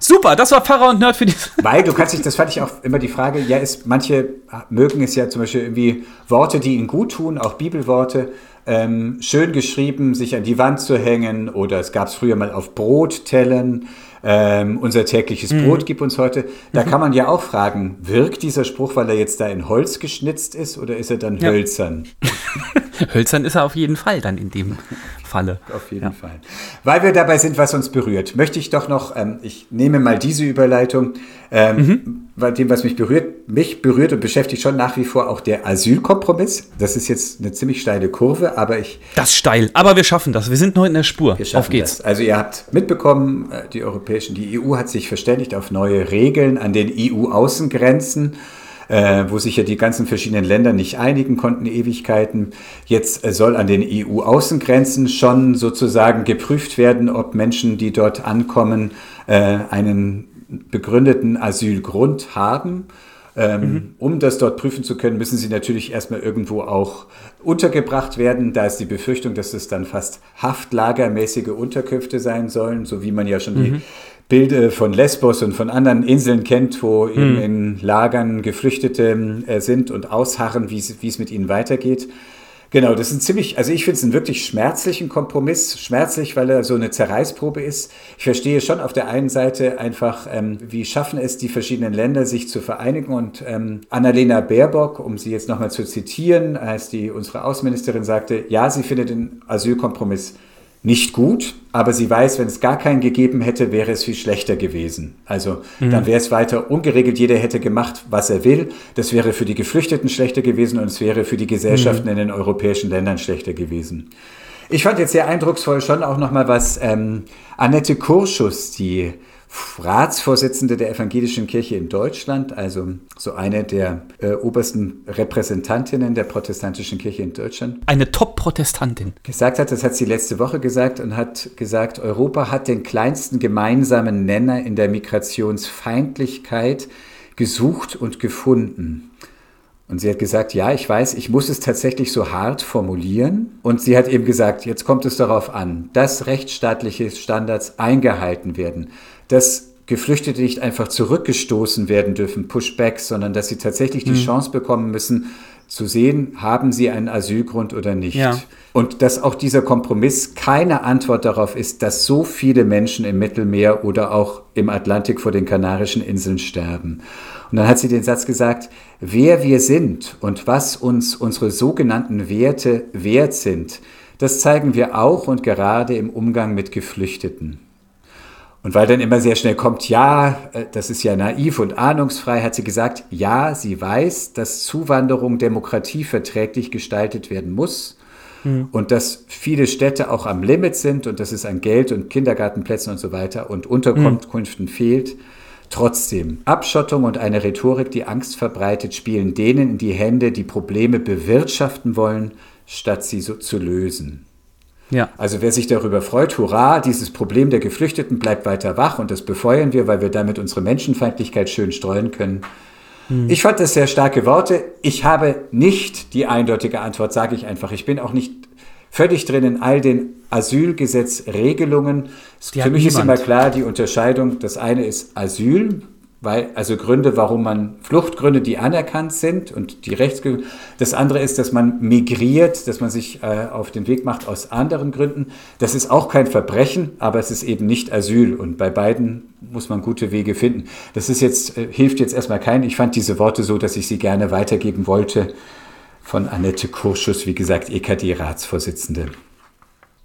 Super, das war Pfarrer und Nerd für die. Weil du kannst dich, das fand ich auch immer die Frage, ja, ist, manche mögen es ja zum Beispiel irgendwie Worte, die ihnen gut tun, auch Bibelworte, ähm, schön geschrieben, sich an die Wand zu hängen oder es gab es früher mal auf Brottellen ähm, unser tägliches mhm. Brot gib uns heute. Da mhm. kann man ja auch fragen, wirkt dieser Spruch, weil er jetzt da in Holz geschnitzt ist oder ist er dann ja. hölzern? hölzern ist er auf jeden Fall dann in dem Falle. Auf jeden ja. Fall. Weil wir dabei sind, was uns berührt, möchte ich doch noch, ähm, ich nehme mal diese Überleitung, ähm, mhm. bei dem, was mich berührt, mich berührt und beschäftigt schon nach wie vor auch der Asylkompromiss. Das ist jetzt eine ziemlich steile Kurve, aber ich. Das steil, aber wir schaffen das. Wir sind nur in der Spur. Auf geht's. Das. Also ihr habt mitbekommen, äh, die europäischen, die EU hat sich verständigt auf neue Regeln an den EU-Außengrenzen äh, wo sich ja die ganzen verschiedenen Länder nicht einigen konnten, Ewigkeiten. Jetzt äh, soll an den EU-Außengrenzen schon sozusagen geprüft werden, ob Menschen, die dort ankommen, äh, einen begründeten Asylgrund haben. Ähm, mhm. Um das dort prüfen zu können, müssen sie natürlich erstmal irgendwo auch untergebracht werden. Da ist die Befürchtung, dass es dann fast haftlagermäßige Unterkünfte sein sollen, so wie man ja schon mhm. die Bilder von Lesbos und von anderen Inseln kennt, wo eben in Lagern Geflüchtete äh, sind und ausharren, wie es mit ihnen weitergeht. Genau, das ist ein ziemlich, also ich finde es einen wirklich schmerzlichen Kompromiss. Schmerzlich, weil er so eine Zerreißprobe ist. Ich verstehe schon auf der einen Seite einfach, ähm, wie schaffen es die verschiedenen Länder, sich zu vereinigen. Und ähm, Annalena Baerbock, um sie jetzt nochmal zu zitieren, als die unsere Außenministerin sagte, ja, sie findet den Asylkompromiss nicht gut, aber sie weiß, wenn es gar keinen gegeben hätte, wäre es viel schlechter gewesen. Also mhm. dann wäre es weiter ungeregelt, jeder hätte gemacht, was er will. Das wäre für die Geflüchteten schlechter gewesen und es wäre für die Gesellschaften mhm. in den europäischen Ländern schlechter gewesen. Ich fand jetzt sehr eindrucksvoll schon auch nochmal, was ähm, Annette Kurschus, die Ratsvorsitzende der Evangelischen Kirche in Deutschland, also so eine der äh, obersten Repräsentantinnen der protestantischen Kirche in Deutschland. Eine Top-Protestantin. Gesagt hat, das hat sie letzte Woche gesagt und hat gesagt, Europa hat den kleinsten gemeinsamen Nenner in der Migrationsfeindlichkeit gesucht und gefunden. Und sie hat gesagt, ja, ich weiß, ich muss es tatsächlich so hart formulieren. Und sie hat eben gesagt, jetzt kommt es darauf an, dass rechtsstaatliche Standards eingehalten werden, dass Geflüchtete nicht einfach zurückgestoßen werden dürfen, Pushbacks, sondern dass sie tatsächlich die mhm. Chance bekommen müssen, zu sehen, haben sie einen Asylgrund oder nicht. Ja. Und dass auch dieser Kompromiss keine Antwort darauf ist, dass so viele Menschen im Mittelmeer oder auch im Atlantik vor den Kanarischen Inseln sterben. Und dann hat sie den Satz gesagt, wer wir sind und was uns unsere sogenannten Werte wert sind, das zeigen wir auch und gerade im Umgang mit Geflüchteten. Und weil dann immer sehr schnell kommt, ja, äh, das ist ja naiv und ahnungsfrei, hat sie gesagt, ja, sie weiß, dass Zuwanderung demokratieverträglich gestaltet werden muss mhm. und dass viele Städte auch am Limit sind und dass es an Geld und Kindergartenplätzen und so weiter und Unterkünften mhm. fehlt. Trotzdem, Abschottung und eine Rhetorik, die Angst verbreitet, spielen denen in die Hände, die Probleme bewirtschaften wollen, statt sie so zu lösen. Ja. Also wer sich darüber freut, hurra, dieses Problem der Geflüchteten bleibt weiter wach und das befeuern wir, weil wir damit unsere Menschenfeindlichkeit schön streuen können. Hm. Ich fand das sehr starke Worte. Ich habe nicht die eindeutige Antwort, sage ich einfach. Ich bin auch nicht völlig drin in all den Asylgesetzregelungen. Für mich niemand. ist immer klar die Unterscheidung. Das eine ist Asyl, weil, also Gründe, warum man, Fluchtgründe, die anerkannt sind und die Rechtsgründe. Das andere ist, dass man migriert, dass man sich äh, auf den Weg macht aus anderen Gründen. Das ist auch kein Verbrechen, aber es ist eben nicht Asyl. Und bei beiden muss man gute Wege finden. Das ist jetzt, äh, hilft jetzt erstmal keinen. Ich fand diese Worte so, dass ich sie gerne weitergeben wollte von Annette Kurschus, wie gesagt, EKD-Ratsvorsitzende.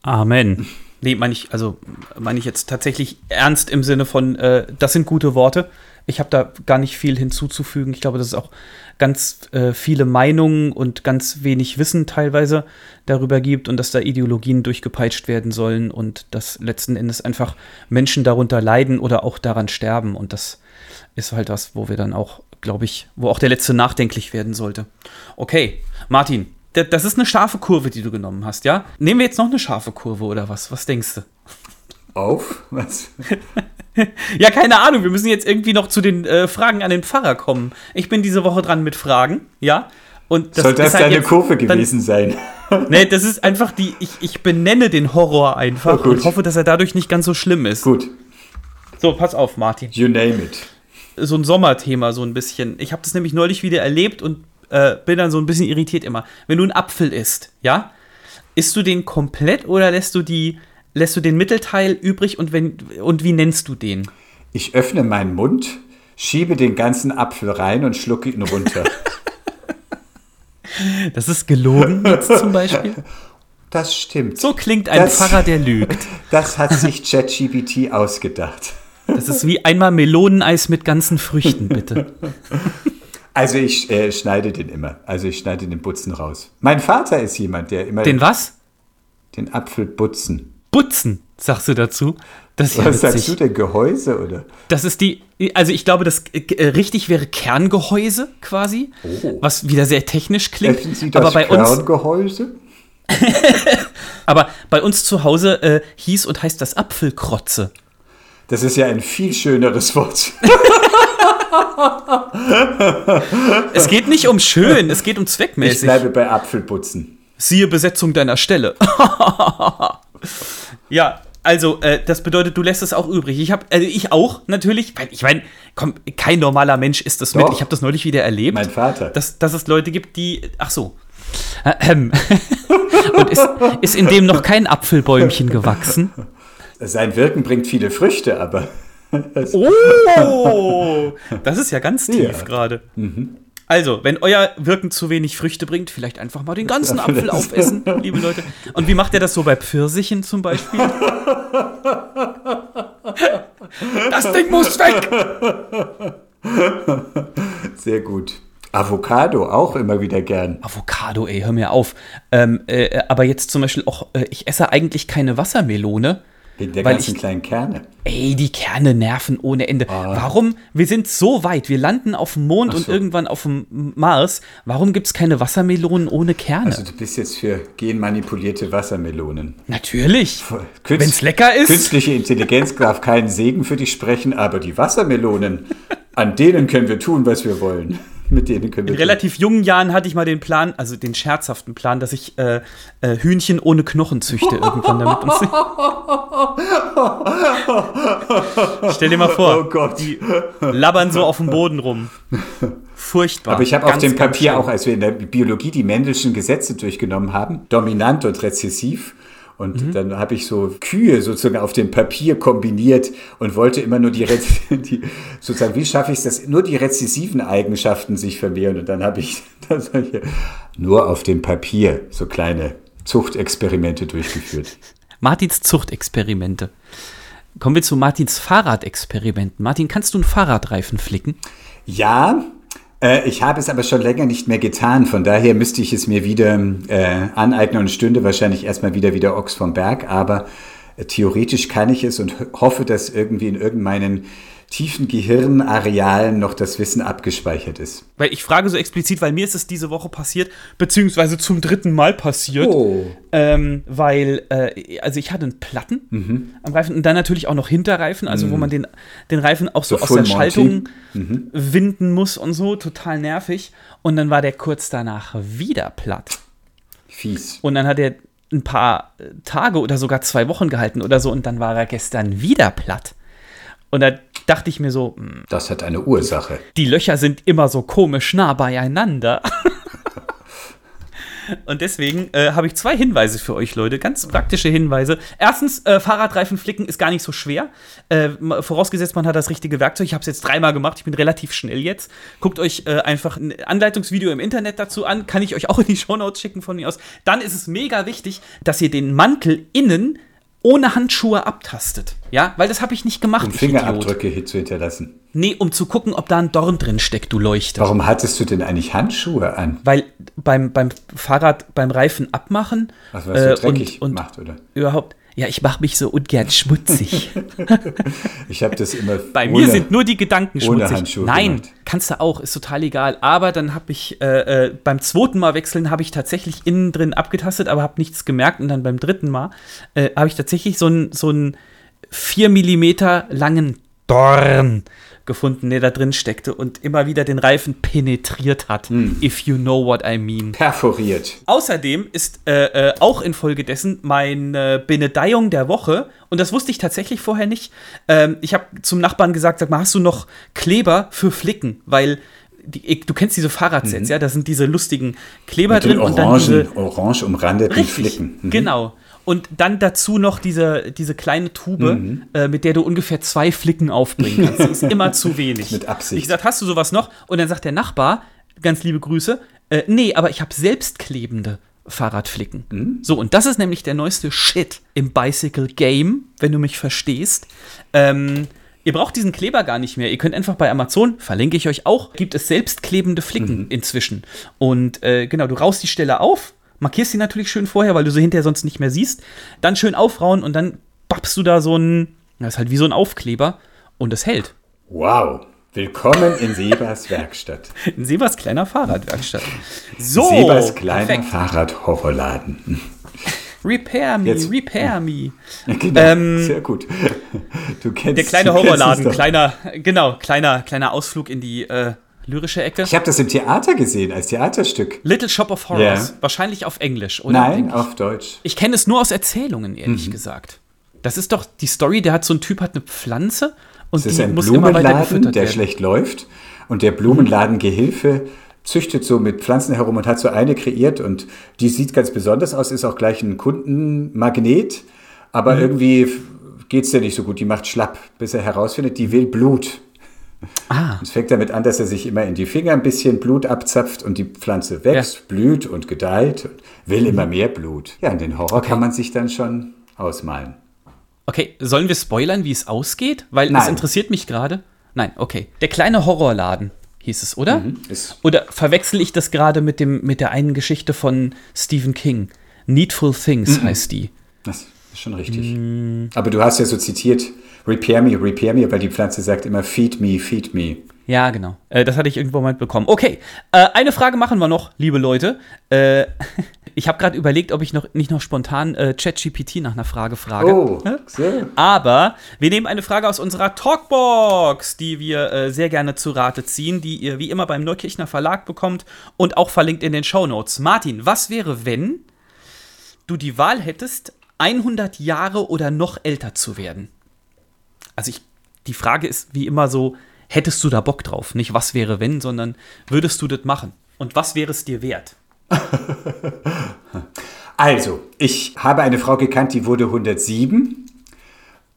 Amen. Nee, meine ich, also meine ich jetzt tatsächlich ernst im Sinne von, äh, das sind gute Worte. Ich habe da gar nicht viel hinzuzufügen. Ich glaube, dass es auch ganz äh, viele Meinungen und ganz wenig Wissen teilweise darüber gibt und dass da Ideologien durchgepeitscht werden sollen und dass letzten Endes einfach Menschen darunter leiden oder auch daran sterben. Und das ist halt was, wo wir dann auch, glaube ich, wo auch der Letzte nachdenklich werden sollte. Okay, Martin, das ist eine scharfe Kurve, die du genommen hast, ja? Nehmen wir jetzt noch eine scharfe Kurve oder was? Was denkst du? Auf? Was? ja, keine Ahnung. Wir müssen jetzt irgendwie noch zu den äh, Fragen an den Pfarrer kommen. Ich bin diese Woche dran mit Fragen, ja. Und das Soll das halt deine jetzt, Kurve gewesen dann, sein? nee, das ist einfach die. Ich, ich benenne den Horror einfach oh, und hoffe, dass er dadurch nicht ganz so schlimm ist. Gut. So, pass auf, Martin. You name it. So ein Sommerthema, so ein bisschen. Ich habe das nämlich neulich wieder erlebt und äh, bin dann so ein bisschen irritiert immer. Wenn du einen Apfel isst, ja, isst du den komplett oder lässt du die lässt du den Mittelteil übrig und, wenn, und wie nennst du den? Ich öffne meinen Mund, schiebe den ganzen Apfel rein und schlucke ihn runter. das ist gelogen jetzt zum Beispiel? Das stimmt. So klingt ein das, Pfarrer, der lügt. Das hat sich ChatGPT ausgedacht. Das ist wie einmal Meloneneis mit ganzen Früchten, bitte. Also ich äh, schneide den immer. Also ich schneide den Butzen raus. Mein Vater ist jemand, der immer... Den was? Den Apfel butzen. Butzen, sagst du dazu. Das Was ja sagst du denn, Gehäuse oder? Das ist die, also ich glaube, das äh, richtig wäre Kerngehäuse quasi, oh. was wieder sehr technisch klingt. Hätten Sie das aber bei Kerngehäuse? Uns, aber bei uns zu Hause äh, hieß und heißt das Apfelkrotze. Das ist ja ein viel schöneres Wort. es geht nicht um schön, es geht um zweckmäßig. Ich bleibe bei Apfelputzen. Siehe Besetzung deiner Stelle. Ja, Also, äh, das bedeutet, du lässt es auch übrig. Ich habe, also ich auch natürlich, weil ich meine, komm, kein normaler Mensch isst das mit. Doch. Ich habe das neulich wieder erlebt. Mein Vater. Dass, dass es Leute gibt, die, ach so. Ähm. Und ist, ist in dem noch kein Apfelbäumchen gewachsen? Sein Wirken bringt viele Früchte, aber Oh, das ist ja ganz tief Ja. gerade. Also, wenn euer Wirken zu wenig Früchte bringt, vielleicht einfach mal den ganzen Apfel aufessen, liebe Leute. Und wie macht ihr das so bei Pfirsichen zum Beispiel? Das Ding muss weg! sehr gut. Avocado auch immer wieder gern. Avocado, ey, hör mir auf. Ähm, äh, aber jetzt zum Beispiel auch, äh, ich esse eigentlich keine Wassermelone. Wegen der Weil ganzen ich- kleinen Kerne. Ey, die Kerne nerven ohne Ende. Warum? Wir sind so weit. Wir landen auf dem Mond Ach und so. irgendwann auf dem Mars. Warum gibt es keine Wassermelonen ohne Kerne? Also du bist jetzt für genmanipulierte Wassermelonen. Natürlich. Künst- Wenn's lecker ist. Künstliche Intelligenz darf keinen Segen für dich sprechen, aber die Wassermelonen, an denen können wir tun, was wir wollen. Mit denen können wir In relativ jungen Jahren hatte ich mal den Plan, also den scherzhaften Plan, dass ich äh, äh, Hühnchen ohne Knochen züchte irgendwann damit. uns. Stell dir mal vor, Oh die labbern so auf dem Boden rum. Furchtbar. Aber ich habe auf dem Papier auch, als wir in der Biologie die Mendelschen Gesetze durchgenommen haben, dominant und rezessiv. Und Mhm. dann habe ich so Kühe sozusagen auf dem Papier kombiniert und wollte immer nur die, die sozusagen, wie schaffe ich es, dass nur die rezessiven Eigenschaften sich vermehren. Und dann habe ich das hier nur auf dem Papier so kleine Zuchtexperimente durchgeführt. Martins Zuchtexperimente. Kommen wir zu Martins Fahrradexperimenten. Martin, kannst du einen Fahrradreifen flicken? Ja, äh, ich habe es aber schon länger nicht mehr getan. Von daher müsste ich es mir wieder äh, aneignen und stünde wahrscheinlich erstmal wieder wieder Ochs vom Berg. Aber äh, theoretisch kann ich es und ho- hoffe, dass irgendwie in irgendeinen tiefen Gehirnarealen noch das Wissen abgespeichert ist. Weil ich frage so explizit, weil mir ist es diese Woche passiert, beziehungsweise zum dritten Mal passiert. Oh. Ähm, weil, äh, also ich hatte einen Platten Mhm. am Reifen und dann natürlich auch noch Hinterreifen, also wo man den, den Reifen auch so, So aus der Monty. Schaltung Mhm. winden muss und so, total nervig. Und dann war der kurz danach wieder platt. Fies. Und dann hat er ein paar äh, Tage oder sogar zwei Wochen gehalten oder so und dann war er gestern wieder platt. Und da dachte ich mir so, hm, Das hat eine Ursache. die Löcher sind immer so komisch nah beieinander. Und deswegen äh, habe ich zwei Hinweise für euch, Leute, ganz praktische Hinweise. Erstens, äh, Fahrradreifen flicken ist gar nicht so schwer. Äh, vorausgesetzt, man hat das richtige Werkzeug. Ich habe es jetzt dreimal gemacht, ich bin relativ schnell jetzt. Guckt euch äh, einfach ein Anleitungsvideo im Internet dazu an, kann ich euch auch in die Shownotes schicken von mir aus. Dann ist es mega wichtig, dass ihr den Mantel innen ohne Handschuhe abtastet. Ja, weil das habe ich nicht gemacht. Um. Fingerabdrücke hier zu hinterlassen. Nee, um zu gucken, ob da ein Dorn drin steckt, du Leuchte. Warum hattest du denn eigentlich Handschuhe an? Weil beim, beim Fahrrad, beim Reifen abmachen Was, weil es so äh, dreckig und, und macht, oder? überhaupt, ja, ich mache mich so ungern schmutzig. Ich habe das immer Bei ohne- mir sind nur die Gedanken ohne schmutzig. Handschuhe Nein, gemacht. kannst du auch, ist total egal. Aber dann habe ich äh, äh, beim zweiten Mal wechseln habe ich tatsächlich innen drin abgetastet, aber habe nichts gemerkt. Und dann beim dritten Mal äh, habe ich tatsächlich so einen so einen 4 Millimeter langen Dorn gefunden, der da drin steckte und immer wieder den Reifen penetriert hat. Hm. If you know what I mean. perforiert. Außerdem ist äh, äh, auch infolgedessen meine Benedeiung der Woche, und das wusste ich tatsächlich vorher nicht. Ähm, ich habe zum Nachbarn gesagt, sag mal, hast du noch Kleber für Flicken? Weil die, du kennst diese Fahrradsets, ja, da sind diese lustigen Kleber Mhm. Mit drin und dann diese orangen, orange umrandeten Richtig, Flicken. Mhm. genau. Und dann dazu noch diese, diese kleine Tube, Mhm. äh, mit der du ungefähr zwei Flicken aufbringen kannst. Die ist immer zu wenig. Mit Absicht. Ich gesagt, hast du sowas noch? Und dann sagt der Nachbar, ganz liebe Grüße, äh, nee, aber ich habe selbstklebende Fahrradflicken. Mhm. So, und das ist nämlich der neueste Shit im Bicycle Game, wenn du mich verstehst. Ähm, Ihr braucht diesen Kleber gar nicht mehr. Ihr könnt einfach bei Amazon, verlinke ich euch auch, gibt es selbstklebende Flicken Mhm. inzwischen. Und äh, genau, du raust die Stelle auf, markierst sie natürlich schön vorher, weil du sie hinterher sonst nicht mehr siehst. Dann schön aufrauen und dann babst du da so ein, das ist halt wie so ein Aufkleber und es hält. Wow. Willkommen in Sebas Werkstatt. In Sebas kleiner Fahrradwerkstatt. So, Sebas kleiner perfekt. Fahrradhorrorladen. Repair me, Jetzt- repair me. Genau, Ähm, sehr gut. Du kennst Der kleine Horrorladen, kleiner, genau, kleiner, kleiner Ausflug in die äh, lyrische Ecke. Ich habe das im Theater gesehen, als Theaterstück. Little Shop of Horrors. Ja. Wahrscheinlich auf Englisch, oder? Nein, auf Deutsch. Ich kenne es nur aus Erzählungen, ehrlich Mhm. gesagt. Das ist doch die Story, der hat so ein Typ, hat eine Pflanze und Es ist die ein muss immer weiter Blumenladen, der werden. schlecht läuft. Und der Blumenladengehilfe züchtet so mit Pflanzen herum und hat so eine kreiert. Und die sieht ganz besonders aus, ist auch gleich ein Kundenmagnet. Aber Mhm. irgendwie geht es der nicht so gut. Die macht schlapp, bis er herausfindet, die will Blut. Ah, Es fängt damit an, dass er sich immer in die Finger ein bisschen Blut abzapft und die Pflanze wächst, blüht und gedeiht und will immer mehr Blut. Ja, und den Horror kann man sich dann schon ausmalen. okay. Sollen wir spoilern, wie es ausgeht? Weil es Nein. interessiert mich gerade. Nein, okay. Der kleine Horrorladen hieß es, oder? Mhm, Oder verwechsel ich das gerade mit, dem, mit der einen Geschichte von Stephen King? Needful Things Mhm. heißt die. Das ist schon richtig. Mm. Aber du hast ja so zitiert, repair me, repair me, weil die Pflanze sagt immer feed me, feed me. Ja, genau. Äh, das hatte ich irgendwo mal mitbekommen. Okay, äh, eine Frage machen wir noch, liebe Leute. Äh, ich habe gerade überlegt, ob ich noch nicht noch spontan äh, ChatGPT nach einer Frage frage. Oh, so. Aber wir nehmen eine Frage aus unserer Talkbox, die wir äh, sehr gerne zu Rate ziehen, die ihr wie immer beim Neukirchner Verlag bekommt und auch verlinkt in den Shownotes. Martin, was wäre, wenn du die Wahl hättest, 100 Jahre oder noch älter zu werden? Also ich, die Frage ist wie immer so, hättest du da Bock drauf? Nicht was wäre, wenn, sondern würdest du das machen? Und was wäre es dir wert? Also, ich habe eine Frau gekannt, die wurde 107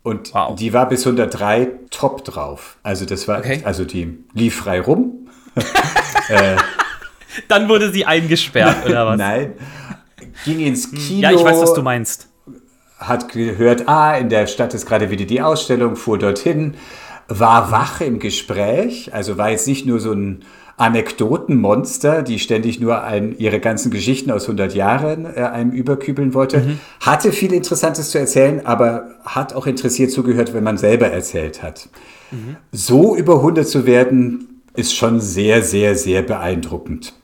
und Wow. die war bis 103 top drauf. Also das war, Okay. also die lief frei rum. Dann wurde sie eingesperrt, oder was? Nein. Ging ins Kino. Ja, ich weiß, was du meinst. Hat gehört, ah, in der Stadt ist gerade wieder die Ausstellung, fuhr dorthin, war wach im Gespräch, also war jetzt nicht nur so ein Anekdotenmonster, die ständig nur ein, ihre ganzen Geschichten aus 100 Jahren äh, einem überkübeln wollte, hatte viel Interessantes zu erzählen, aber hat auch interessiert zugehört, wenn man selber erzählt hat. So über 100 zu werden, ist schon sehr, sehr, sehr beeindruckend.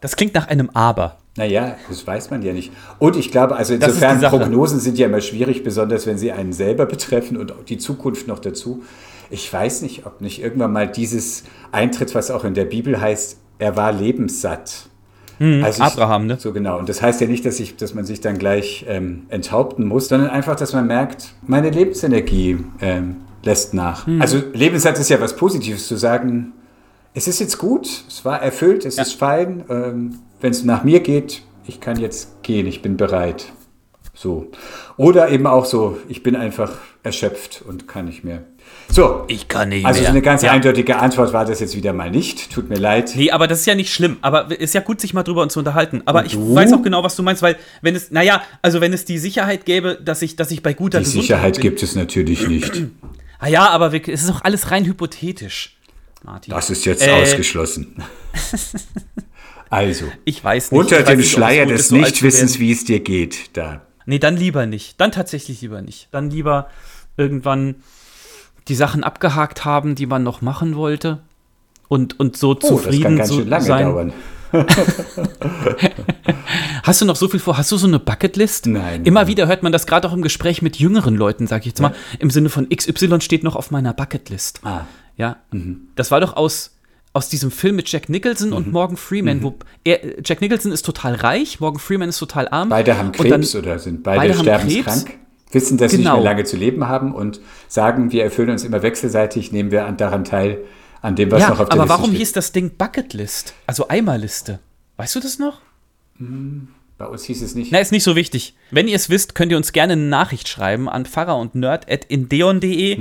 Das klingt nach einem Aber. Naja, das weiß man ja nicht. Und ich glaube, also insofern. Prognosen sind ja immer schwierig, besonders wenn sie einen selber betreffen und die Zukunft noch dazu. Ich weiß nicht, ob nicht irgendwann mal dieses eintritt, was auch in der Bibel heißt, er war lebenssatt. Also ich- Abraham, ne? So genau. Und das heißt ja nicht, dass, ich, dass man sich dann gleich ähm, enthaupten muss, sondern einfach, dass man merkt, meine Lebensenergie ähm, lässt nach. Also lebenssatt ist ja was Positives zu sagen, es ist jetzt gut, es war erfüllt, es ist fein. Ähm, Wenn es nach mir geht, ich kann jetzt gehen, ich bin bereit. So. Oder eben auch so, ich bin einfach erschöpft und kann nicht mehr. So. Ich kann nicht Also so mehr. eine ganz Ja. eindeutige Antwort war das jetzt wieder mal nicht. Tut mir leid. Nee, aber das ist ja nicht schlimm. Aber ist ja gut, sich mal drüber zu unterhalten. Aber Und ich du? weiß auch genau, was du meinst, weil wenn es, naja, also wenn es die Sicherheit gäbe, dass ich, dass ich bei guter Die Gesundheit Sicherheit bin. gibt es natürlich nicht. Ah ja, aber wir, es ist auch alles rein hypothetisch, Martin. Das ist jetzt Äh, ausgeschlossen. Also, Ich weiß nicht. unter weiß dem nicht, Schleier des so Nichtwissens, wie es dir geht, da. Nee, dann lieber nicht. Dann tatsächlich lieber nicht. Dann lieber irgendwann die Sachen abgehakt haben, die man noch machen wollte. Und, und so Oh, das zufrieden kann ganz so schön lange sein. dauern. Hast du noch so viel vor? Hast du so eine Bucketlist? Nein. Immer wieder hört man das gerade auch im Gespräch mit jüngeren Leuten, sag ich jetzt mal. Im Sinne von XY steht noch auf meiner Bucketlist. Ah. Ja. Das war doch aus, aus diesem Film mit Jack Nicholson Mhm. und Morgan Freeman, wo er, Jack Nicholson ist total reich, Morgan Freeman ist total arm. Beide haben Und dann- Krebs oder sind beide, beide sterbenskrank, wissen, dass sie nicht Genau. mehr lange zu leben haben und sagen, wir erfüllen uns immer wechselseitig, nehmen wir an, daran teil, an dem, was ja, noch auf der aber Liste warum steht. hieß das Ding Bucketlist? Also Eimerliste. Weißt du das noch? Bei uns hieß es nicht. Na, ist nicht so wichtig. Wenn ihr es wisst, könnt ihr uns gerne eine Nachricht schreiben an pfarrer und nerd.indeon.de.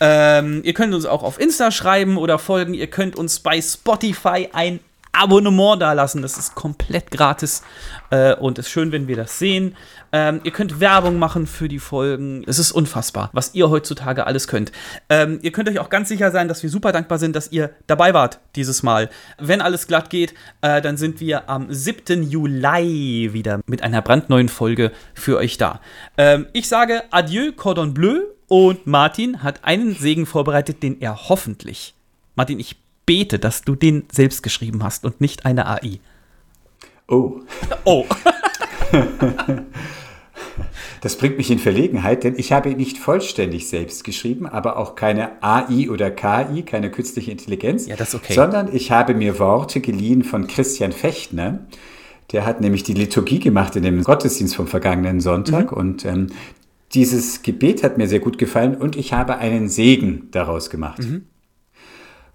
Ähm, ihr könnt uns auch auf Insta schreiben oder folgen. Ihr könnt uns bei Spotify ein Abonnement dalassen. Das ist komplett gratis äh, und ist schön, wenn wir das sehen. Ähm, ihr könnt Werbung machen für die Folgen. Es ist unfassbar, was ihr heutzutage alles könnt. Ähm, ihr könnt euch auch ganz sicher sein, dass wir super dankbar sind, dass ihr dabei wart dieses Mal. Wenn alles glatt geht, äh, dann sind wir am 7. Juli wieder mit einer brandneuen Folge für euch da. Ähm, ich sage Adieu, Cordon Bleu. Und Martin hat einen Segen vorbereitet, den er hoffentlich. Martin, ich bete, dass du den selbst geschrieben hast und nicht eine AI. Oh, Oh. das bringt mich in Verlegenheit, denn ich habe ihn nicht vollständig selbst geschrieben, aber auch keine AI oder KI, keine künstliche Intelligenz, Ja, das ist okay. sondern ich habe mir Worte geliehen von Christian Fechtner. Der hat nämlich die Liturgie gemacht in dem Gottesdienst vom vergangenen Sonntag Mhm. und ähm, dieses Gebet hat mir sehr gut gefallen und ich habe einen Segen daraus gemacht. Mhm.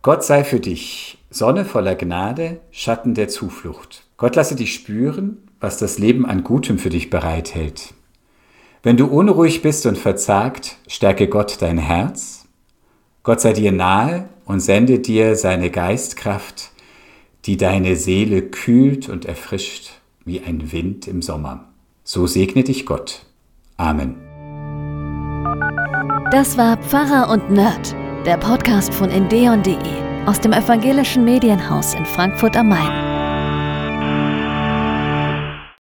Gott sei für dich Sonne voller Gnade, Schatten der Zuflucht. Gott lasse dich spüren, was das Leben an Gutem für dich bereithält. Wenn du unruhig bist und verzagt, stärke Gott dein Herz. Gott sei dir nahe und sende dir seine Geistkraft, die deine Seele kühlt und erfrischt wie ein Wind im Sommer. So segne dich Gott. Amen. Das war Pfarrer und Nerd, der Podcast von endeon.de aus dem evangelischen Medienhaus in Frankfurt am Main.